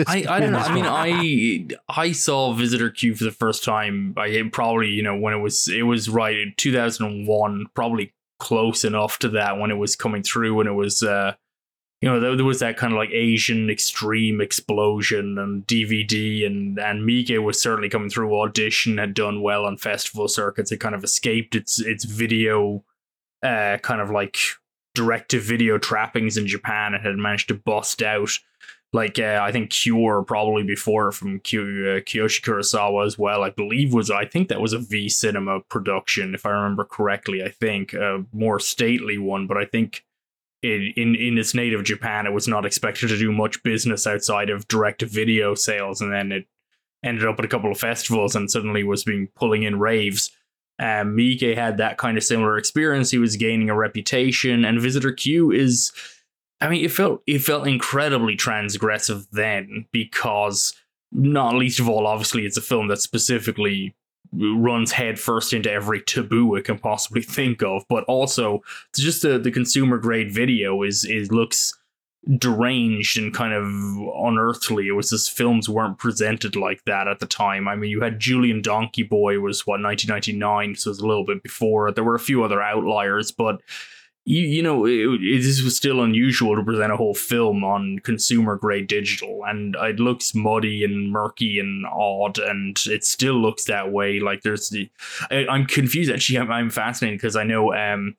I, I don't know. I mean, I I saw Visitor Q for the first time. I probably you know when it was it was right in two thousand and one, probably close enough to that when it was coming through when it was uh you know there, was that kind of like Asian extreme explosion and DVD and and Miike was certainly coming through. Audition had done well on festival circuits. It kind of escaped its its video uh kind of like direct to video trappings in Japan and had managed to bust out like uh, I think Cure probably before from Q, uh, Kiyoshi Kurosawa as well. I believe was I think that was a V Cinema production if I remember correctly. I think a more stately one, but I think in in its native Japan it was not expected to do much business outside of direct video sales, and then it ended up at a couple of festivals and suddenly was being pulling in raves. Um, Miike had that kind of similar experience. He was gaining a reputation, and Visitor Q is I mean, it felt it felt incredibly transgressive then because not least of all, obviously, it's a film that specifically runs headfirst into every taboo it can possibly think of. But also, just the, the consumer grade video is is looks deranged and kind of unearthly. It was just films weren't presented like that at the time. I mean, you had Julien Donkey Boy was what 1999, so it was a little bit before. There were a few other outliers, but you, you know, it, this was still unusual to present a whole film on consumer grade digital, and it looks muddy and murky and odd, and it still looks that way. Like there's the, I, am confused. Actually, I'm, fascinated because I know um,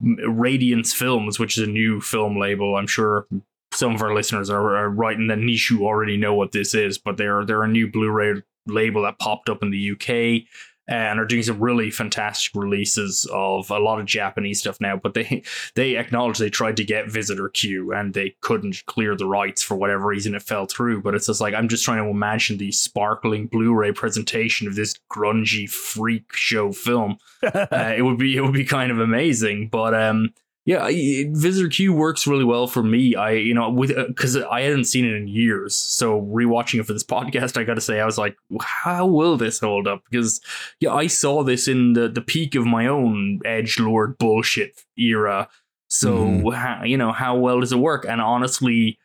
Radiance Films, which is a new film label. I'm sure some of our listeners are, are right in the niche who already know what this is, but they're they're a new Blu-ray label that popped up in the UK and are doing some really fantastic releases of a lot of Japanese stuff now. But they they acknowledge they tried to get Visitor Q and they couldn't clear the rights for whatever reason. It fell through. But it's just like I'm just trying to imagine the sparkling Blu-ray presentation of this grungy freak show film. uh, it would be it would be kind of amazing. But um, yeah, Visitor Q works really well for me. I, you know, with because uh, I hadn't seen it in years, so rewatching it for this podcast, I got to say, I was like, how will this hold up? Because yeah, I saw this in the the peak of my own edge lord bullshit era. So mm. how, you know, how well does it work? And honestly,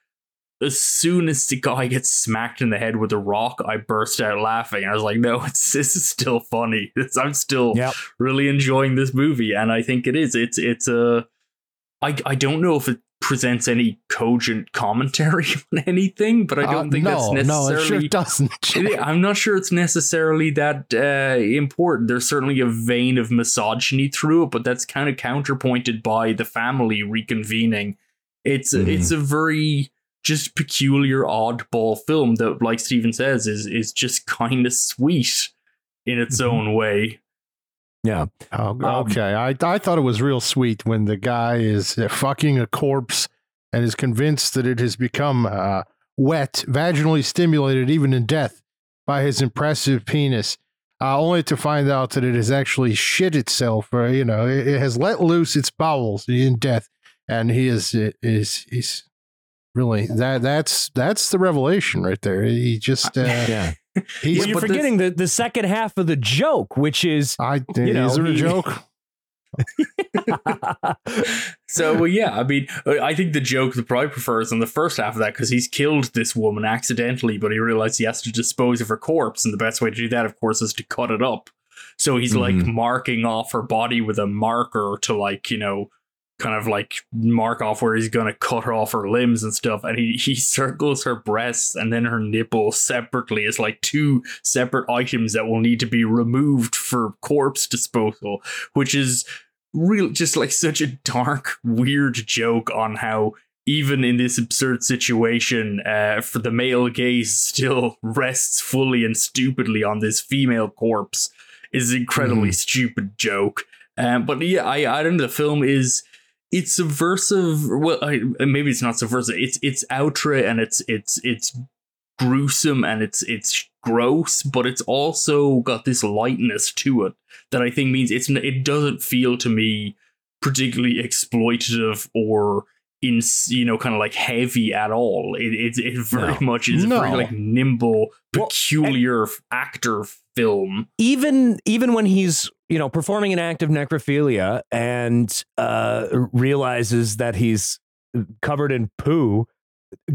as soon as the guy gets smacked in the head with a rock, I burst out laughing. I was like, no, it's this is still funny. It's, I'm still yep. really enjoying this movie, and I think it is. It's it's a I, I don't know if it presents any cogent commentary on anything, but I don't uh, think no, that's necessarily. No, it sure doesn't. I'm not sure it's necessarily that uh, important. There's certainly a vein of misogyny through it, but that's kind of counterpointed by the family reconvening. It's mm. it's a very just peculiar, oddball film that, like Steven says, is is just kind of sweet in its mm-hmm. own way. Yeah. Oh, um, okay. Um, I I thought it was real sweet when the guy is uh, fucking a corpse and is convinced that it has become uh, wet, vaginally stimulated even in death by his impressive penis, uh, only to find out that it has actually shit itself, or you know, it, it has let loose its bowels in death, and he is is is really that that's that's the revelation right there. He just uh, yeah. He's, well, you're forgetting this, the, the second half of the joke, which is I you know, is it a joke? so well, yeah, I mean, I think the joke the probably prefers on the first half of that because he's killed this woman accidentally, but he realized he has to dispose of her corpse, and the best way to do that, of course, is to cut it up. So he's mm-hmm. like marking off her body with a marker to like you know kind of like mark off where he's gonna cut her off her limbs and stuff and he, he circles her breasts and then her nipples separately as like two separate items that will need to be removed for corpse disposal which is real just like such a dark weird joke on how even in this absurd situation, uh, for the male gaze still rests fully and stupidly on this female corpse is an incredibly mm. stupid joke. Um, but yeah, I, I don't know. The film is it's subversive. Well, I, uh, maybe it's not subversive. It's it's outre and it's it's it's gruesome and it's it's gross, but it's also got this lightness to it that I think means it's it doesn't feel to me particularly exploitative or in you know kind of like heavy at all. It it, it very no. much is no. a very like nimble, peculiar well, actor film. Even even when he's you know performing an act of necrophilia and uh, realizes that he's covered in poo.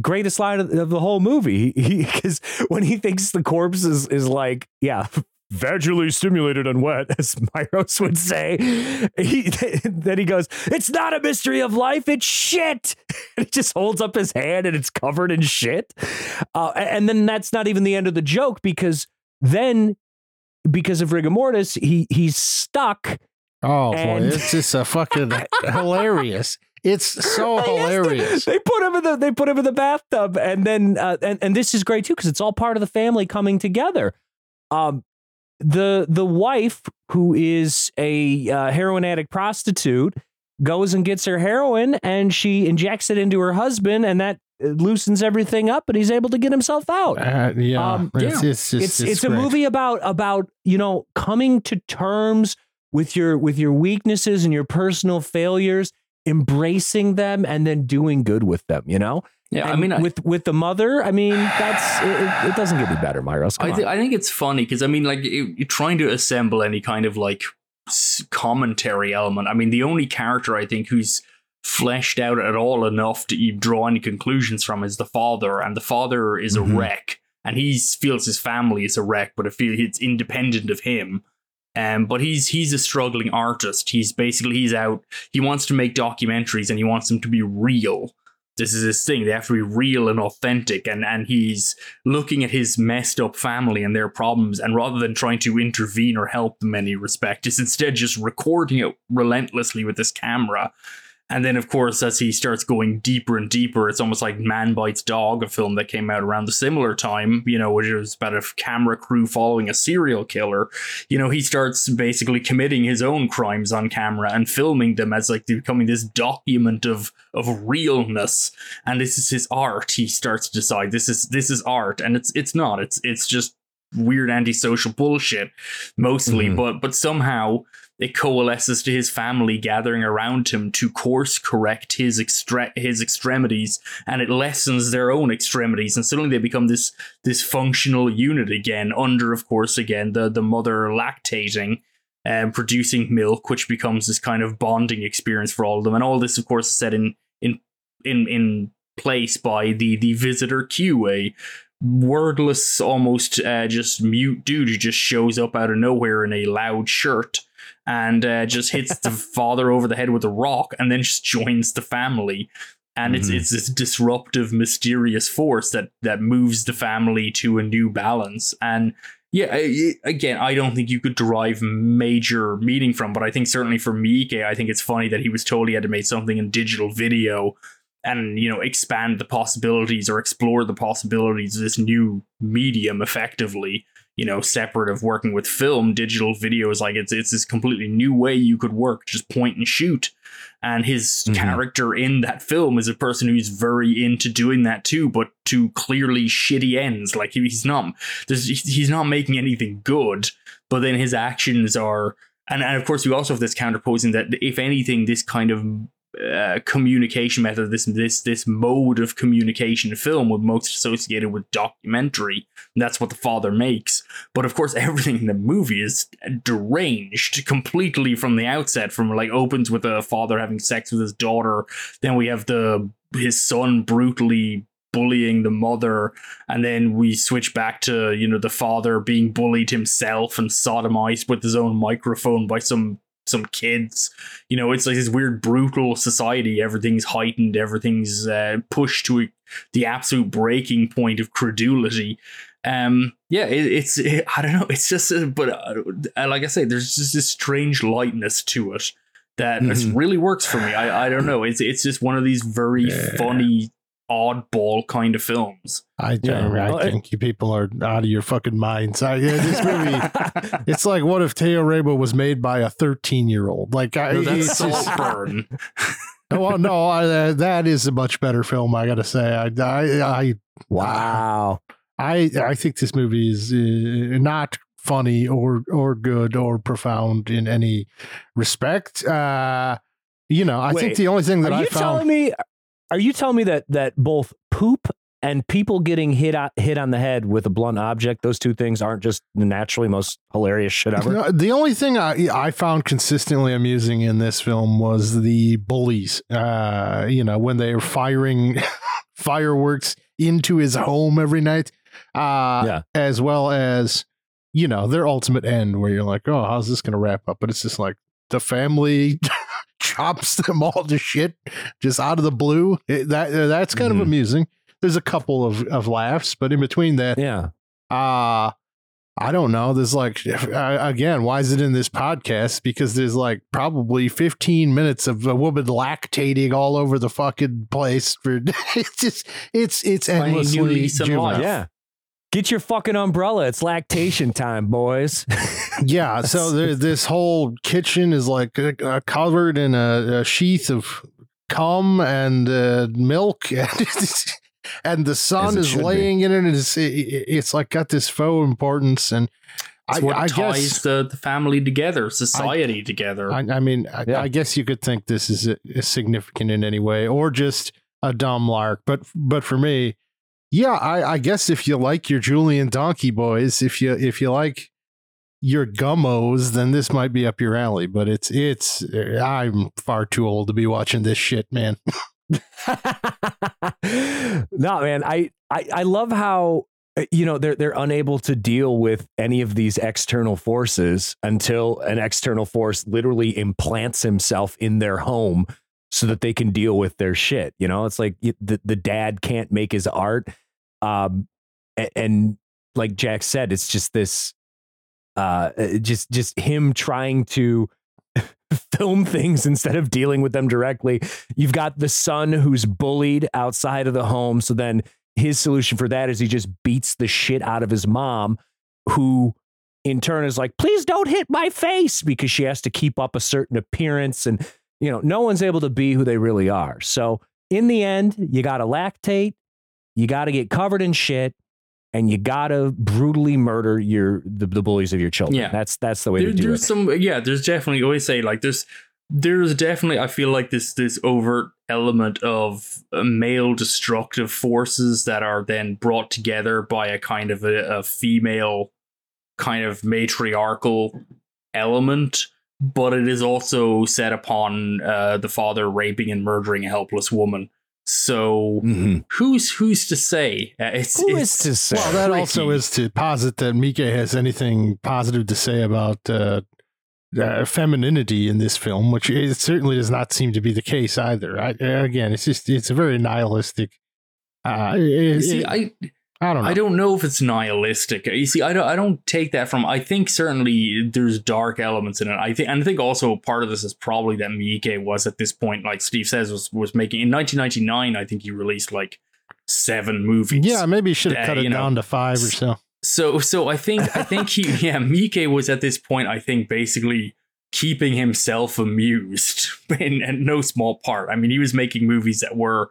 Greatest line of, of the whole movie, because when he thinks the corpse is is like, yeah, vaginally stimulated and wet, as Myros would say. He, then he goes, It's not a mystery of life, it's shit. And he just holds up his hand and it's covered in shit. Uh, and then that's not even the end of the joke because then, because of rigor mortis, he, he's stuck. Oh, and- boy, it's just a fucking hilarious. It's so hilarious. They put him in the they put him in the bathtub, and then uh, and and this is great too because it's all part of the family coming together. Um, the the wife who is a uh, heroin addict prostitute goes and gets her heroin and she injects it into her husband and that loosens everything up and he's able to get himself out. Uh, yeah, um, it's, yeah. It's, it's, it's, it's a movie about about you know coming to terms with your with your weaknesses and your personal failures, embracing them and then doing good with them. You know, Yeah, I And mean, I- with with the mother, I mean, that's it, it- it doesn't get any better, Myros. Come I, th- I think it's funny because I mean, like, you- you're trying to assemble any kind of like commentary element. I mean, the only character I think who's fleshed out at all enough to you draw any conclusions from is the father, and the father is Mhm. a wreck, and he feels his family is a wreck, but it feels it's independent of him. Um, but he's he's a struggling artist. He's basically he's out. He wants to make documentaries, and he wants them to be real this is his thing. They have to be real and authentic, and and he's looking at his messed up family and their problems, and rather than trying to intervene or help them in any respect, is instead just recording it relentlessly with this camera. And then, of course, as he starts going deeper and deeper, it's almost like Man Bites Dog, a film that came out around the similar time, you know, which was about a camera crew following a serial killer. You know, he starts basically committing his own crimes on camera and filming them as like becoming this document of of realness. And this is his art. He starts to decide this is this is art, and it's it's not. It's it's just weird antisocial bullshit mostly, Mhm. but but somehow it coalesces to his family gathering around him to course correct his extre- his extremities and it lessens their own extremities and suddenly they become this this functional unit again under of course again the the mother lactating and producing milk which becomes this kind of bonding experience for all of them. And all this of course is set in in in in place by the the visitor Q a wordless almost uh, just mute dude who just shows up out of nowhere in a loud shirt and uh, just hits the father over the head with a rock and then just joins the family. And it's Mhm. it's this disruptive mysterious force that that moves the family to a new balance. And yeah again i don't think you could derive major meaning from but i think certainly for Miike, i think it's funny that he was told he had to make something in digital video and you know expand the possibilities or explore the possibilities of this new medium effectively you know separate of working with film digital video is like it's it's this completely new way you could work just point and shoot and his Mhm. character in that film is a person who's very into doing that too but to clearly shitty ends like he's not there's he's not making anything good but then his actions are and, and of course we also have this counterposing that if anything this kind of uh, communication method, this this this mode of communication film, was most associated with documentary. That's what the father makes. But of course, everything in the movie is deranged completely from the outset. From like opens with a father having sex with his daughter, then we have the his son brutally bullying the mother and then we switch back to you know the father being bullied himself and sodomized with his own microphone by some some kids. You know it's like this weird brutal society. Everything's heightened. Everything's uh, pushed to a, the absolute breaking point of credulity. Um yeah it, it's it, i don't know. It's just uh, but uh, like i say there's just this strange lightness to it that Mhm. really works for me. I i don't know. It's it's just one of these very Yeah. funny oddball kind of films I, Yeah. I, Well, it- think you people are out of your fucking minds. I, yeah, this movie, it's like what if Teorema was made by a 13 year old? Like, I, no, that's it's just- Saltburn. no, no, I, uh, that is a much better film. I gotta say, I, I, I, wow. I, I think this movie is uh, not funny or or good or profound in any respect. Uh, you know, I think the only thing that Are I you found. telling me? Are you telling me that that both poop and people getting hit on, hit on the head with a blunt object, those two things aren't just the naturally most hilarious shit ever? No, the only thing I I found consistently amusing in this film was the bullies. Uh, you know, when they were firing fireworks into his home every night. Uh, Yeah. as well as you know their ultimate end, where you're like, oh, how's this going to wrap up? But it's just like the family chops them all to shit just out of the blue. It, that that's kind Mhm. of amusing. There's a couple of, of laughs, but in between that, Yeah. uh I don't know. There's like uh, again, why is it in this podcast? Because there's like probably 15 minutes of a woman lactating all over the fucking place. For it's just it's it's endlessly juvenile. Yeah. Get your fucking umbrella. It's lactation time, boys. Yeah. So there, this whole kitchen is like uh, uh, covered in a, a sheath of cum and uh, milk, and, and the sun is it is should be. laying in it. And it's, it, it's like got this faux importance, and It's I, what I ties guess the, the family together, society together. I, I mean, I, Yeah. I guess you could think this is uh, significant in any way, or just a dumb lark. But but for me, yeah, I, I guess if you like your Julien Donkey Boys, if you if you like your gummos, then this might be up your alley. But it's it's I'm far too old to be watching this shit, man. no, man, I, I I love how uh, you know they're they're unable to deal with any of these external forces until an external force literally implants himself in their home so that they can deal with their shit. You know, it's like the the dad can't make his art, um, and, and like Jack said, it's just this, uh, uh just just him trying to film things instead of dealing with them directly. You've got the son who's bullied outside of the home, so then his solution for that is he just beats the shit out of his mom, who in turn is like, please don't hit my face because she has to keep up a certain appearance. And, you know, no one's able to be who they really are. So in the end, you got to lactate, you got to get covered in shit. And you gotta brutally murder your the, the bullies of your children. Yeah, that's that's the way there, to do there's it. Some yeah, there's definitely always say like there's there's definitely I feel like this this overt element of uh, male destructive forces that are then brought together by a kind of a, a female kind of matriarchal element but it is also set upon uh, the father raping and murdering a helpless woman so mm-hmm. who's who's to say? Uh, it's, Who it's, is to say? Well, that also is to posit that Miike has anything positive to say about uh, uh, femininity in this film, which it certainly does not seem to be the case either. I, again, it's just it's a very nihilistic. Uh, it, see, it, I I don't know. I don't know if it's nihilistic. You see, I don't I don't take that from. I think certainly there's dark elements in it. I think and I think also part of this is probably that Miike was at this point, like Steve says, was was making in 1999. I think he released like seven movies. Yeah, maybe he should have cut it down know, to five or so. So so I think I think he yeah Miike was at this point I think basically keeping himself amused in, in no small part. I mean he was making movies that were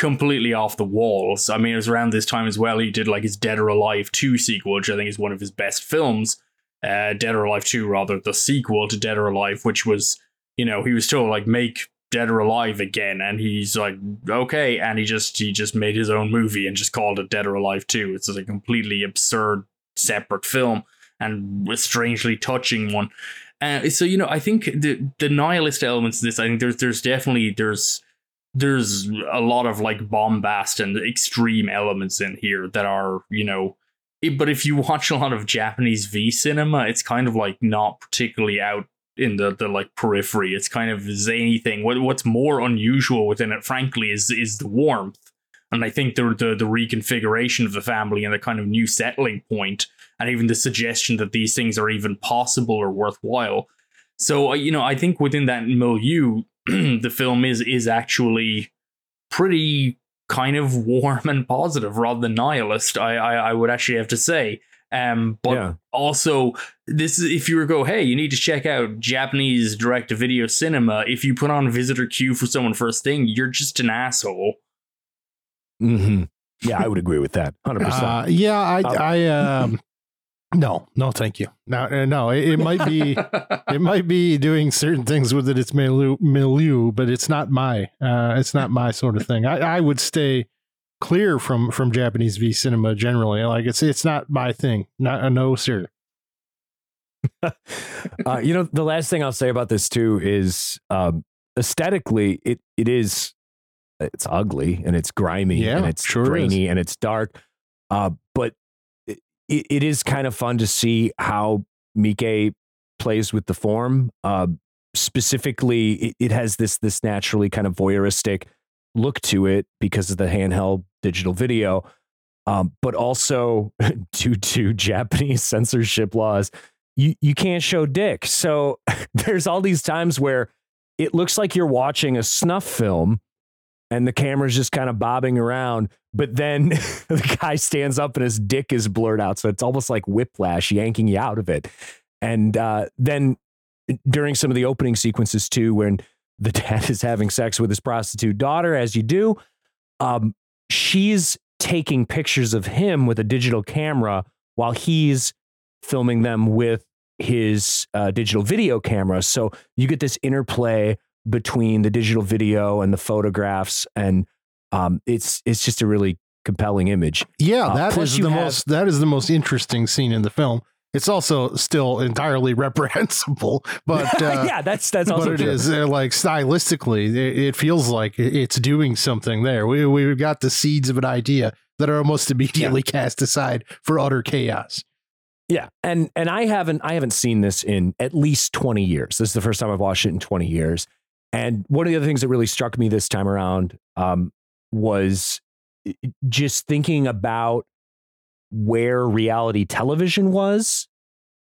completely off the walls. I mean it was around this time as well he did like his Dead or Alive 2 sequel which I think is one of his best films. Uh, Dead or Alive 2 rather the sequel to Dead or Alive which was you know he was told like make dead or alive again and he's like okay and he just he just made his own movie and just called it dead or alive 2 it's a completely absurd separate film and a strangely touching one uh, so you know i think the the nihilist elements of this i think there's there's definitely there's there's a lot of like bombast and extreme elements in here that are you know it, but if you watch a lot of japanese v cinema it's kind of like not particularly out in the the like periphery. It's kind of zany thing. What what's more unusual within it, frankly, is is the warmth. And I think the, the the reconfiguration of the family and the kind of new settling point, and even the suggestion that these things are even possible or worthwhile. So uh, you know, I think within that milieu, the film is is actually pretty kind of warm and positive rather than nihilist. I I, I would actually have to say. Um, but yeah. also, this is if you were go, hey, you need to check out Japanese direct to video cinema. If you put on Visitor Q for someone first thing, you're just an asshole. Mm-hmm. Yeah, I would agree with that. Hundred uh, percent. Yeah, I, um, I, um, no, no, thank you. No, uh, no, it, it might be, it might be doing certain things with it. It's milieu, milieu but it's not my, uh, it's not my sort of thing. I, I would stay clear from from Japanese V cinema generally. Like it's it's not my thing. Not a uh, no, sir. uh, you know, the last thing I'll say about this too is um, aesthetically, it it is it's ugly and it's grimy yeah, and it's sure grainy is. and it's dark. Uh, but it, it is kind of fun to see how Miike plays with the form. Uh, specifically, it, it has this this naturally kind of voyeuristic look to it because of the handheld digital video. Um, but also due to Japanese censorship laws, you, you can't show dick. So there's all these times where it looks like you're watching a snuff film and the camera's just kind of bobbing around, but then the guy stands up and his dick is blurred out. So it's almost like whiplash, yanking you out of it. And uh, then during some of the opening sequences, too, when the dad is having sex with his prostitute daughter, as you do, um, she's taking pictures of him with a digital camera while he's filming them with his uh, digital video camera. So you get this interplay between the digital video and the photographs and Um, it's it's just a really compelling image. Yeah, Uh, that is the have- most that is the most interesting scene in the film. It's also still entirely reprehensible, but uh, yeah, that's that's also but it true. is uh, like stylistically, it, it feels like it's doing something there. We we've got the seeds of an idea that are almost immediately cast aside for utter chaos. Yeah, and and I haven't I haven't seen this in at least twenty years. This is the first time I've watched it in twenty years. And one of the other things that really struck me this time around um, was just thinking about where reality television was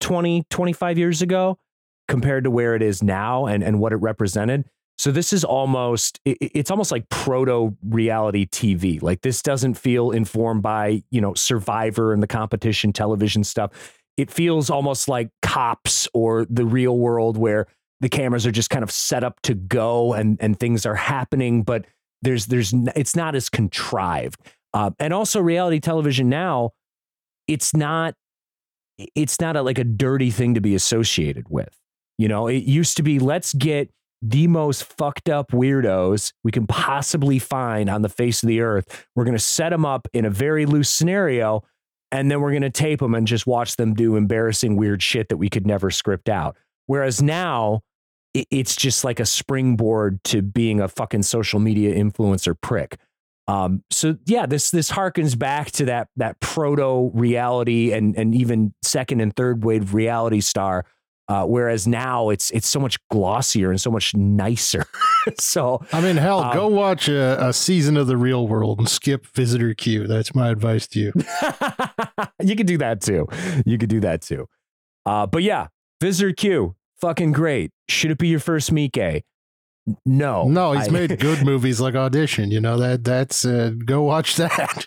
20, 25 years ago compared to where it is now and, and what it represented. So this is almost it's almost like proto reality TV. Like this doesn't feel informed by, you know, Survivor and the competition television stuff. It feels almost like cops or the real world where the cameras are just kind of set up to go and and things are happening, but there's there's it's not as contrived. Uh, and also reality television now, it's not it's not a, like a dirty thing to be associated with. You know, it used to be let's get the most fucked up weirdos we can possibly find on the face of the earth. We're going to set them up in a very loose scenario and then we're going to tape them and just watch them do embarrassing weird shit that we could never script out. Whereas now it's just like a springboard to being a fucking social media influencer prick. Um, so yeah, this this harkens back to that that proto reality and and even second and third wave reality star. Uh, whereas now it's it's so much glossier and so much nicer. so I mean, hell, Um, go watch a, a season of The Real World and skip Visitor Q. That's my advice to you. you could do that too. You could do that too. Uh, but yeah, Visitor Q, fucking great. Should it be your first Miike? No, No, he's I- made good movies like Audition. You know that that's uh, go watch that.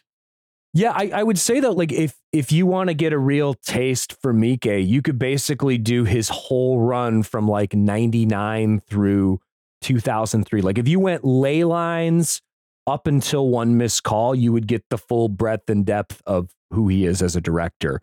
Yeah, I, I would say though, like if if you want to get a real taste for Miike, you could basically do his whole run from like '99 through 2003. Like if you went ley lines up until one missed call, you would get the full breadth and depth of who he is as a director.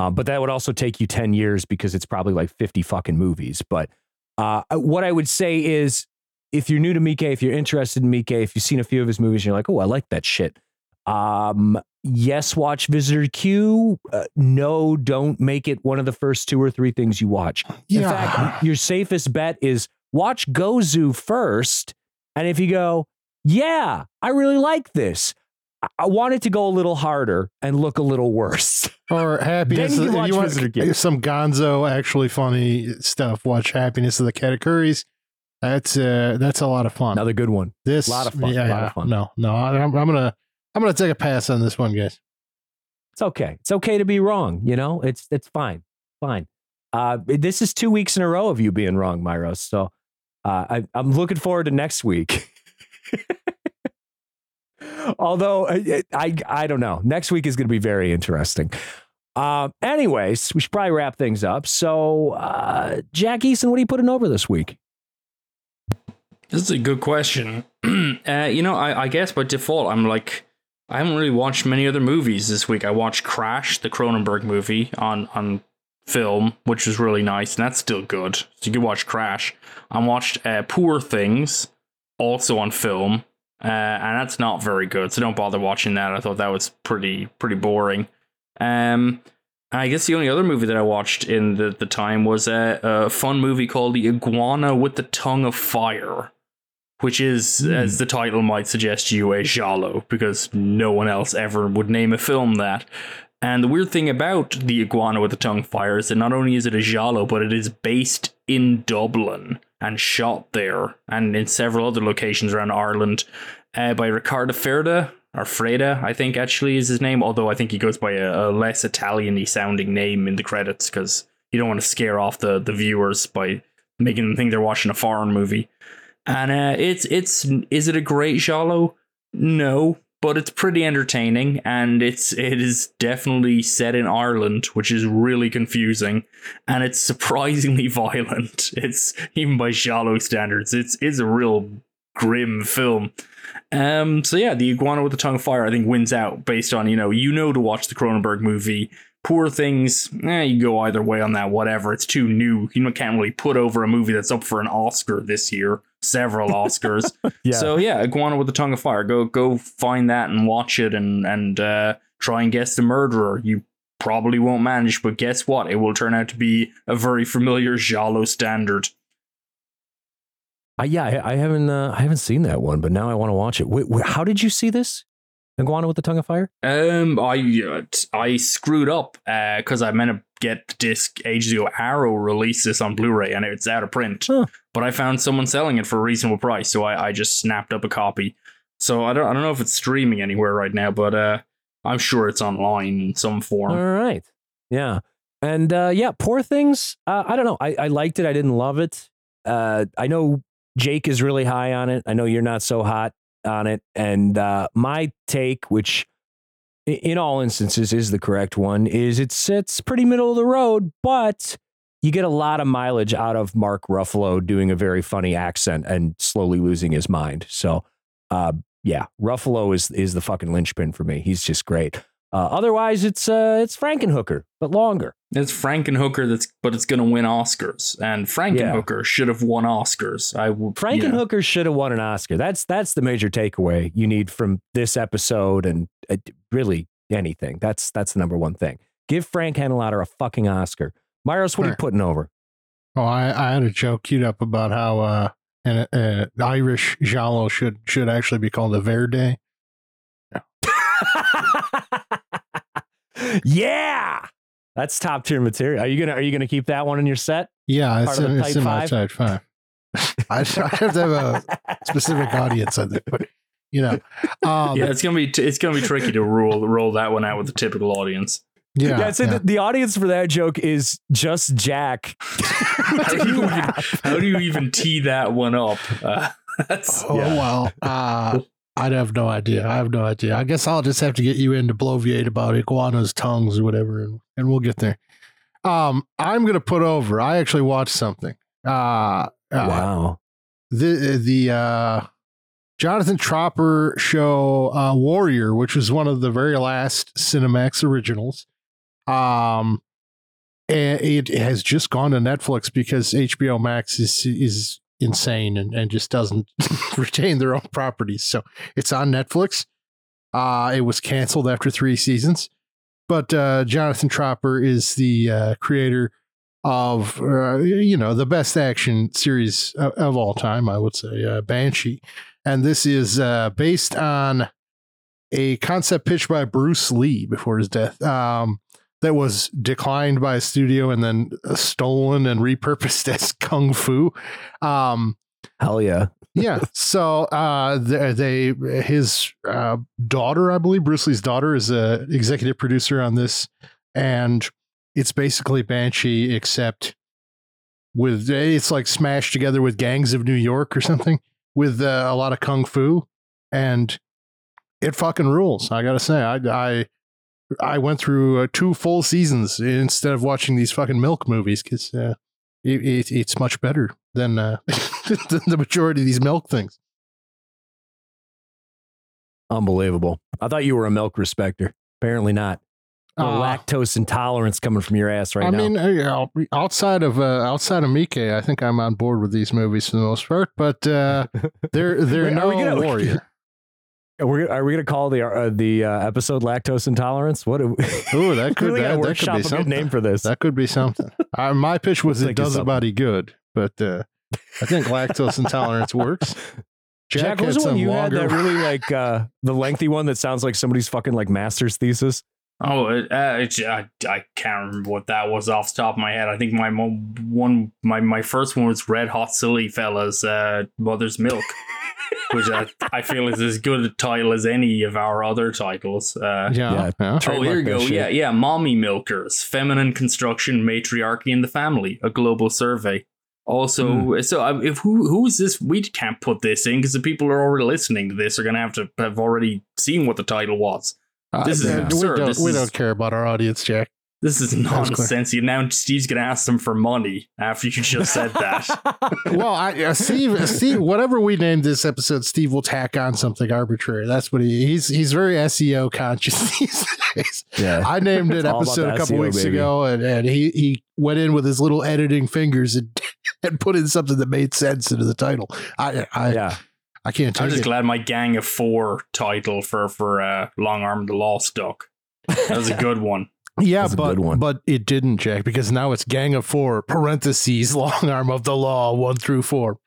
Uh, but that would also take you 10 years because it's probably like 50 fucking movies. But uh, what I would say is if you're new to Miike, if you're interested in Miike, if you've seen a few of his movies, and you're like, oh, I like that shit. Um, yes, watch Visitor Q. Uh, no, don't make it one of the first two or three things you watch. In fact, your safest bet is watch Gozu first. And if you go, yeah, I really like this, I, I want it to go a little harder and look a little worse. or Happiness. You watch want some Gonzo actually funny stuff. Watch Happiness of the Katakuri's. That's uh, that's a lot of fun. Another good one. this lot of fun, Yeah, lot of fun. No, no, I- I'm, I'm gonna I'm gonna take a pass on this one, guys. It's okay. It's okay to be wrong. You know, it's it's fine, fine. Uh, this is two weeks in a row of you being wrong, Myros. So uh, I, I'm looking forward to next week. Although I, I I don't know, next week is going to be very interesting. Uh, anyways, we should probably wrap things up. So, uh, Jack Eason, what are you putting over this week? This is a good question. uh, you know, I, I guess by default, I'm like, I haven't really watched many other movies this week. I watched Crash, the Cronenberg movie, on on film, which was really nice, and that's still good. So you can watch Crash. I watched uh, Poor Things, also on film, uh, and that's not very good. So don't bother watching that. I thought that was pretty pretty boring. Um, I guess the only other movie that I watched in the, the time was a, a fun movie called The Iguana with the Tongue of Fire, which is, Hmm. as the title might suggest to you, a giallo, because no one else ever would name a film that. And the weird thing about The Iguana with the Tongue of Fire is that not only is it a giallo, but it is based in Dublin and shot there and in several other locations around Ireland uh, by Riccardo Ferda, or Freda, I think actually is his name, although I think he goes by a, a less Italian sounding name in the credits because you don't want to scare off the, the viewers by making them think they're watching a foreign movie. And uh, it's it's is it a great giallo? No, but it's pretty entertaining and it's it is definitely set in Ireland, which is really confusing, and it's surprisingly violent. It's even by giallo standards, it's it's a real grim film. Um, so yeah, the iguana with the tongue of fire, I think, wins out based on you know you know to watch the Cronenberg movie. Poor things, eh, you go either way on that. Whatever, it's too new. You can't really put over a movie that's up for an Oscar this year. Several Oscars. Yeah. So yeah, Iguana with the Tongue of Fire. Go go find that and watch it and and uh, try and guess the murderer. You probably won't manage, but guess what? It will turn out to be a very familiar giallo standard. Uh, yeah, I, I haven't uh, I haven't seen that one, but now I want to watch it. Wait, wait, how did you see this? Iguana with the tongue of fire? Um, I I screwed up because I meant to get the disc ages ago. Arrow released this on Blu-ray and it's out of print, Huh. but I found someone selling it for a reasonable price, so I, I just snapped up a copy. So I don't I don't know if it's streaming anywhere right now, but uh, I'm sure it's online in some form. All right. Yeah. And uh, yeah, Poor Things. Uh, I don't know. I, I liked it. I didn't love it. Uh, I know Jake is really high on it. I know you're not so hot on it. And uh, my take, which in all instances is the correct one, is it's it's pretty middle of the road, but you get a lot of mileage out of Mark Ruffalo doing a very funny accent and slowly losing his mind. So, uh, yeah, Ruffalo is is the fucking linchpin for me. He's just great. Uh, otherwise, it's uh, it's Frankenhooker, but longer. It's Frankenhooker that's but it's gonna win Oscars, and Frankenhooker should have won Oscars. I will. Frankenhooker should have won an Oscar. That's that's the major takeaway you need from this episode, and uh, really anything. That's that's the number one thing. Give Frank Henenlotter a fucking Oscar. Myros, what are you putting over? Oh, I, I had a joke queued up about how uh, an uh, Irish giallo should should actually be called a Verde. yeah, that's top tier material. Are you gonna Are you gonna keep that one in your set? Yeah, Part it's of in, it's type in my five? side five. I, I have to have a specific audience on that, but you know, um, yeah, it's gonna be t- it's gonna be tricky to roll roll that one out with the typical audience. yeah, Yeah, I'd say yeah. that the audience for that joke is just Jack. How do you even, how do you even tee that one up? Uh, that's Oh Yeah. well, uh, I'd have no idea. I have no idea. I guess I'll just have to get you in to bloviate about iguanas' tongues or whatever, and, and we'll get there. Um, I'm gonna put over. I actually watched something. Uh, uh wow. the the uh, Jonathan Tropper show uh, Warrior, which was one of the very last Cinemax originals. Um, and it has just gone to Netflix because HBO Max is is insane and, and just doesn't retain their own properties. So it's on Netflix. Uh, it was canceled after three seasons, but uh, Jonathan Tropper is the uh, creator of uh, you know the best action series of, of all time, I would say, uh, Banshee, and this is uh, based on a concept pitched by Bruce Lee before his death. Um, that was declined by a studio and then uh, stolen and repurposed as kung fu. Um, Hell yeah. yeah. So uh, they, they his uh, daughter, I believe, Bruce Lee's daughter, is a executive producer on this, and it's basically Banshee except with it's like smashed together with Gangs of New York or something with uh, a lot of kung fu, and it fucking rules. I gotta say, I I I went through uh, two full seasons instead of watching these fucking milk movies because uh, it, it, it's much better than uh, than the majority of these milk things. Unbelievable. I thought you were a milk respecter. Apparently not. A Uh, lactose intolerance coming from your ass right I now. I mean, uh, outside of uh, outside of Miike, I think I'm on board with these movies for the most part. But uh, they're they're Wait, no gonna- warrior. Are we, are we going to call the uh, the uh, episode lactose intolerance? What? Do we, Ooh, that could really that, that could be a something. name for this. That could be something. uh, my pitch was Let's it does a body good, but uh, I think lactose intolerance works. Jack, Jack was the one you longer. had that really like uh, the lengthy one that sounds like somebody's fucking like master's thesis? Oh, it, uh, it, I, I can't remember what that was off the top of my head. I think my mo- one my, my first one was Red Hot Silly Fellas, uh, Mother's Milk, which I, I feel is as good a title as any of our other titles. Uh, yeah, Yeah. yeah. Oh, here you go. shit. Yeah, yeah. Mommy Milkers, Feminine Construction, Matriarchy in the Family, a global survey. Also, so um, if who who is this? We can't put this in because the people who are already listening to this are going to have to have already seen what the title was. Uh, This is uh, we don't This we is- don't care about our audience, Jack. This is nonsense. You now Steve's gonna ask them for money after you just said that. well, I, uh, Steve, Steve, whatever we named this episode, Steve will tack on something arbitrary. That's what he he's he's very SEO conscious these days. yeah. I named an episode a couple SEO, weeks baby. ago, and, and he he went in with his little editing fingers and and put in something that made sense into the title. I I, yeah. I can't I'm just it. glad my Gang of Four title for for uh, Long Arm the Law stuck. That was a good one. Yeah, That's but one. but it didn't, Jack, because now it's Gang of Four parentheses Long Arm of the Law one through four,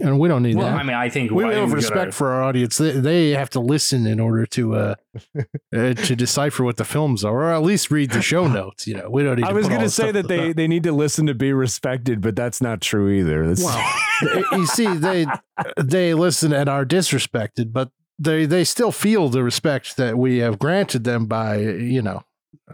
and we don't need Well, that. I mean, I think we I think have respect gotta- for our audience. They, they have to listen in order to uh, uh, to decipher what the films are, or at least read the show notes. You know, we don't need. I to was going to say that they, top. they need to listen to be respected, but that's not true either. That's, Well, you see, they they listen and are disrespected, but they they still feel the respect that we have granted them by you know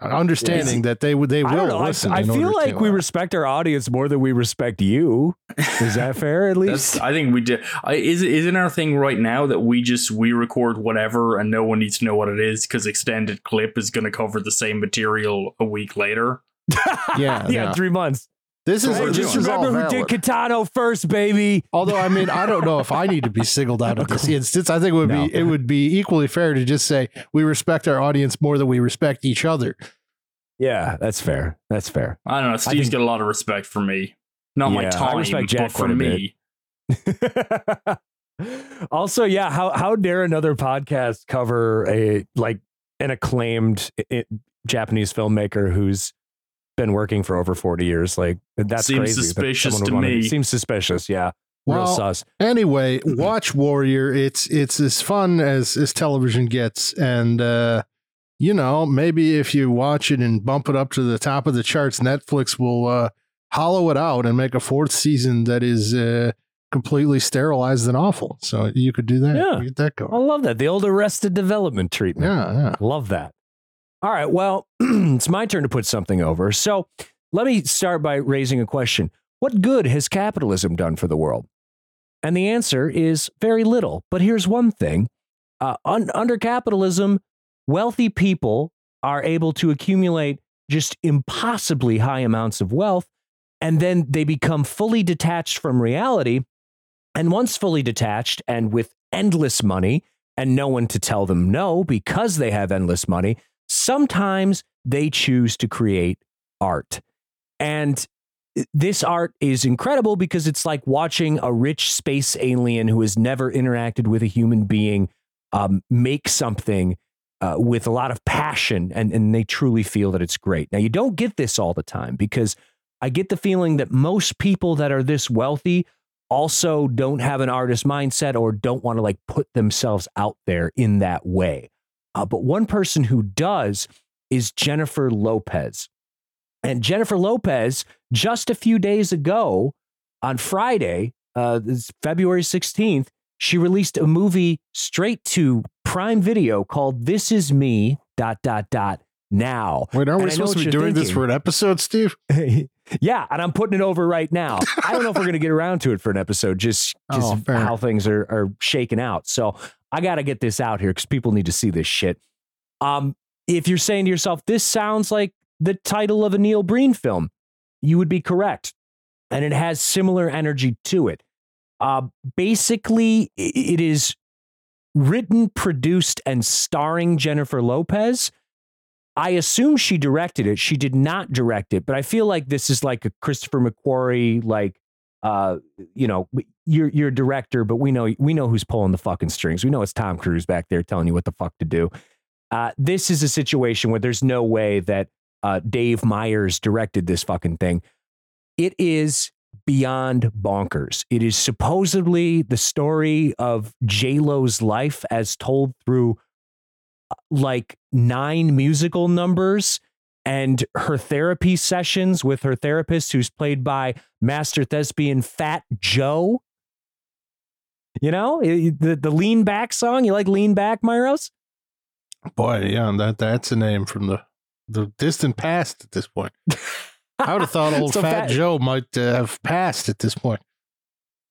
understanding that they would they will. I, listen. I in feel like we uh, respect our audience more than we respect you. Is that fair? At least. I think we did. I, is isn't our thing right now that we just we record whatever and no one needs to know what it is because extended clip is going to cover the same material a week later. yeah, yeah, yeah. three months. This is Hey, this just is remember who did. Kitano first, baby. Although I mean, I don't know if I need to be singled out of this instance. I think it would No. be it would be equally fair to just say we respect our audience more than we respect each other. Yeah, that's fair. That's fair. I don't know. Steve's think- got a lot of respect for me. Not my Yeah, I respect Jack but for quite a bit. me. also, yeah, how how dare another podcast cover a like an acclaimed i- Japanese filmmaker who's been working for over 40 years? Like that's Seems crazy. suspicious someone to would wanna- me. Seems suspicious, yeah. Real Well, sus. Anyway, watch Warrior. It's it's as fun as as television gets, and uh, you know maybe if you watch it and bump it up to the top of the charts, Netflix will uh, hollow it out and make a fourth season that is uh, completely sterilized and awful. So you could do that. Yeah. get that going. I love that. The old arrested development treatment. Yeah, yeah. Love that. All right. Well, it's my turn to put something over. So let me start by raising a question. What good has capitalism done for the world? And the answer is very little. But here's one thing uh, un- under capitalism, wealthy people are able to accumulate just impossibly high amounts of wealth. And then they become fully detached from reality. And once fully detached and with endless money, and no one to tell them no because they have endless money, sometimes they choose to create art. And this art is incredible because it's like watching a rich space alien who has never interacted with a human being um, make something uh, with a lot of passion and, and they truly feel that it's great. Now, you don't get this all the time because I get the feeling that most people that are this wealthy also don't have an artist mindset or don't want to like put themselves out there in that way. Uh, but one person who does is Jennifer Lopez. And Jennifer Lopez, just a few days ago on Friday, uh, February 16th, she released a movie straight to Prime Video called This Is Me, dot, dot, dot, now. Wait, aren't And we supposed to be doing this for an episode, Steve? yeah, and I'm putting it over right now. I don't know if we're going to get around to it for an episode, just just Oh, how things are are shaking out. So I got to get this out here because people need to see this shit. Um, if you're saying to yourself, this sounds like the title of a Neil Breen film, you would be correct, and it has similar energy to it. Uh, basically, it is written, produced, and starring Jennifer Lopez. I assume she directed it. She did not direct it, but I feel like this is like a Christopher McQuarrie, like, uh, you know, you're you're a director, but we know we know who's pulling the fucking strings. We know it's Tom Cruise back there telling you what the fuck to do. Uh, this is a situation where there's no way that uh, Dave Meyers directed this fucking thing. It is beyond bonkers. It is supposedly the story of J Lo's life as told through like nine musical numbers and her therapy sessions with her therapist, who's played by master thespian Fat Joe. You know, the, the lean back song. You like lean back, Myros? Boy, yeah, that that's a name from the the distant past at this point. I would have thought old So Fat, Joe might uh, have passed at this point.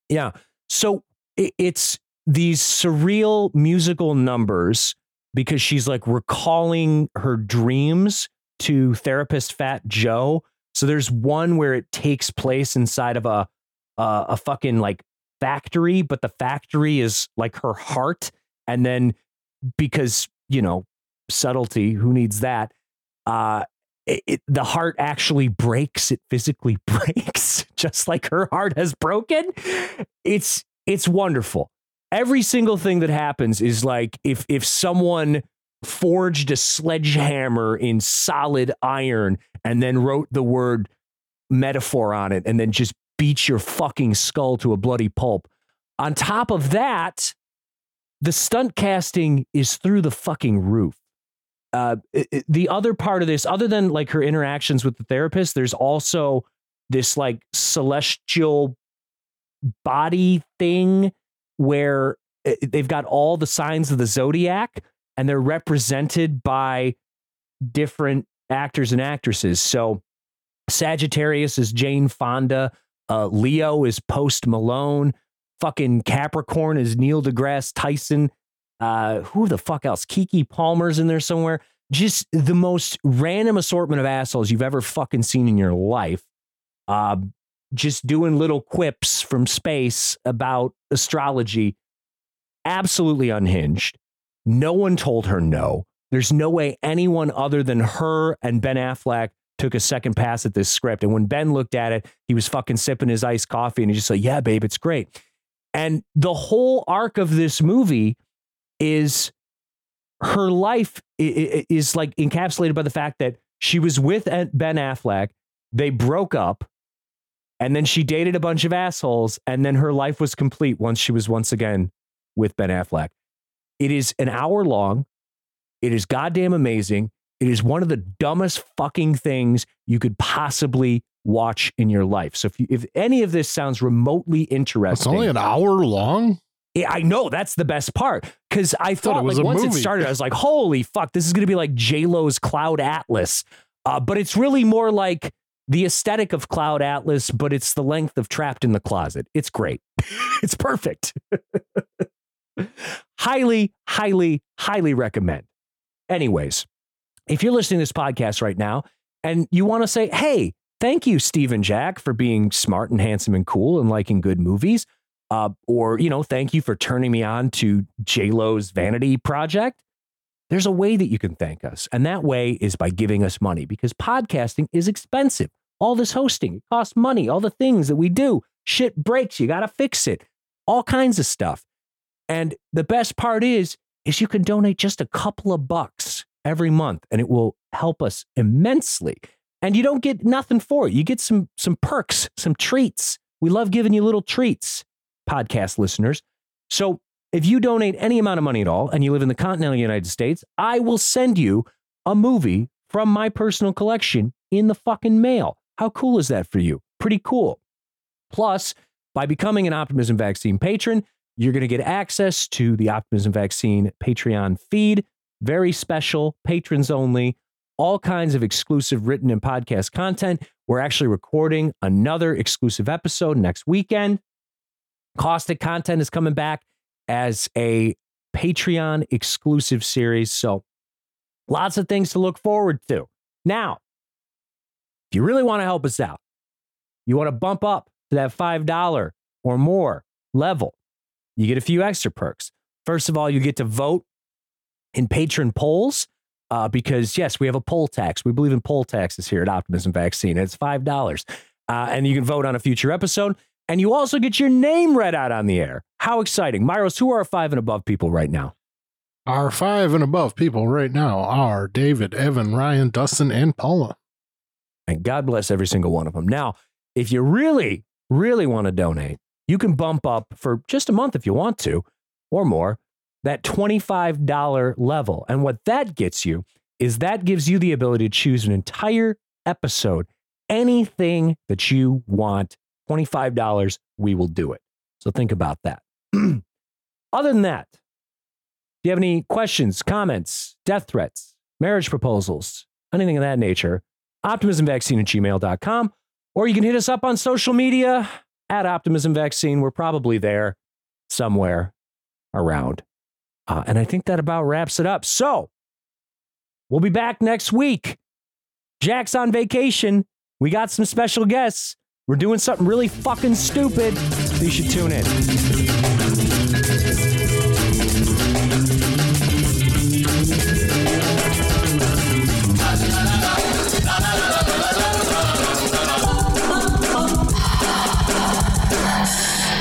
Yeah. So it's these surreal musical numbers because she's like recalling her dreams to therapist Fat Joe. So there's one where it takes place inside of a a, a fucking like factory, but the factory is like her heart, and then because you know subtlety, who needs that? Uh, it, it, the heart actually breaks. It physically breaks, just like her heart has broken. It's it's wonderful. Every single thing that happens is like if if someone forged a sledgehammer in solid iron and then wrote the word metaphor on it and then just beat your fucking skull to a bloody pulp. On top of that, the stunt casting is through the fucking roof. Uh, it, the other part of this, other than like her interactions with the therapist, there's also this like celestial body thing where eh, they've got all the signs of the zodiac and they're represented by different actors and actresses. So Sagittarius is Jane Fonda, uh, Leo is Post Malone, fucking Capricorn is Neil deGrasse Tyson. Uh, who the fuck else? Keke Palmer's in there somewhere. Just the most random assortment of assholes you've ever fucking seen in your life. Uh, just doing little quips from space about astrology. Absolutely unhinged. No one told her no. There's no way anyone other than her and Ben Affleck took a second pass at this script. And when Ben looked at it, he was fucking sipping his iced coffee and he just said, Yeah, babe, it's great. And the whole arc of this movie is her life is like encapsulated by the fact that she was with Ben Affleck, they broke up, and then she dated a bunch of assholes, and then her life was complete once she was once again with Ben Affleck. It is an hour long. It is goddamn amazing. It is one of the dumbest fucking things you could possibly watch in your life. So if you, if any of this sounds remotely interesting, it's only an hour long. I know that's the best part because I thought, thought it was like, once movie. it started, I was like, "Holy fuck, this is going to be like J Lo's Cloud Atlas," uh, but it's really more like the aesthetic of Cloud Atlas, but it's the length of Trapped in the Closet. It's great. it's perfect. highly, highly, highly recommend. Anyways, if you're listening to this podcast right now and you want to say, hey, thank you, Stephen Jack, for being smart and handsome and cool and liking good movies. Uh, or, you know, thank you for turning me on to JLo's Vanity Project. There's a way that you can thank us. And that way is by giving us money because podcasting is expensive. All this hosting, it costs money. All the things that we do, shit breaks. You got to fix it. All kinds of stuff. And the best part is, is you can donate just a couple of bucks every month and it will help us immensely. And you don't get nothing for it. You get some some perks, some treats. We love giving you little treats, podcast listeners. So if you donate any amount of money at all and you live in the continental United States, I will send you a movie from my personal collection in the fucking mail. How cool is that for you? Pretty cool. Plus, by becoming an Optimism Vaccine patron, you're going to get access to the Optimism Vaccine Patreon feed, very special, patrons only, all kinds of exclusive written and podcast content. We're actually recording another exclusive episode next weekend. Caustic content is coming back as a Patreon exclusive series. So lots of things to look forward to. Now, if you really want to help us out, you want to bump up to that $5 or more level, you get a few extra perks. First of all, you get to vote in patron polls uh, because, yes, we have a poll tax. We believe in poll taxes here at Optimism Vaccine. It's $5. Uh, and you can vote on a future episode. And you also get your name read out on the air. How exciting. Myros, who are our five and above people right now? Our five and above people right now are David, Evan, Ryan, Dustin, and Paula. And God bless every single one of them. Now, if you really, really want to donate, you can bump up for just a month if you want to or more that $25 level. And what that gets you is that gives you the ability to choose an entire episode, anything that you want. $25, we will do it. So think about that. Other than that, do you have any questions, comments, death threats, marriage proposals, anything of that nature? Optimismvaccine at gmail.com. Or you can hit us up on social media at Optimism Vaccine. We're probably there somewhere around. Uh, and I think that about wraps it up. So we'll be back next week Jack's on vacation. We got some special guests. We're doing something really fucking stupid. You should tune in.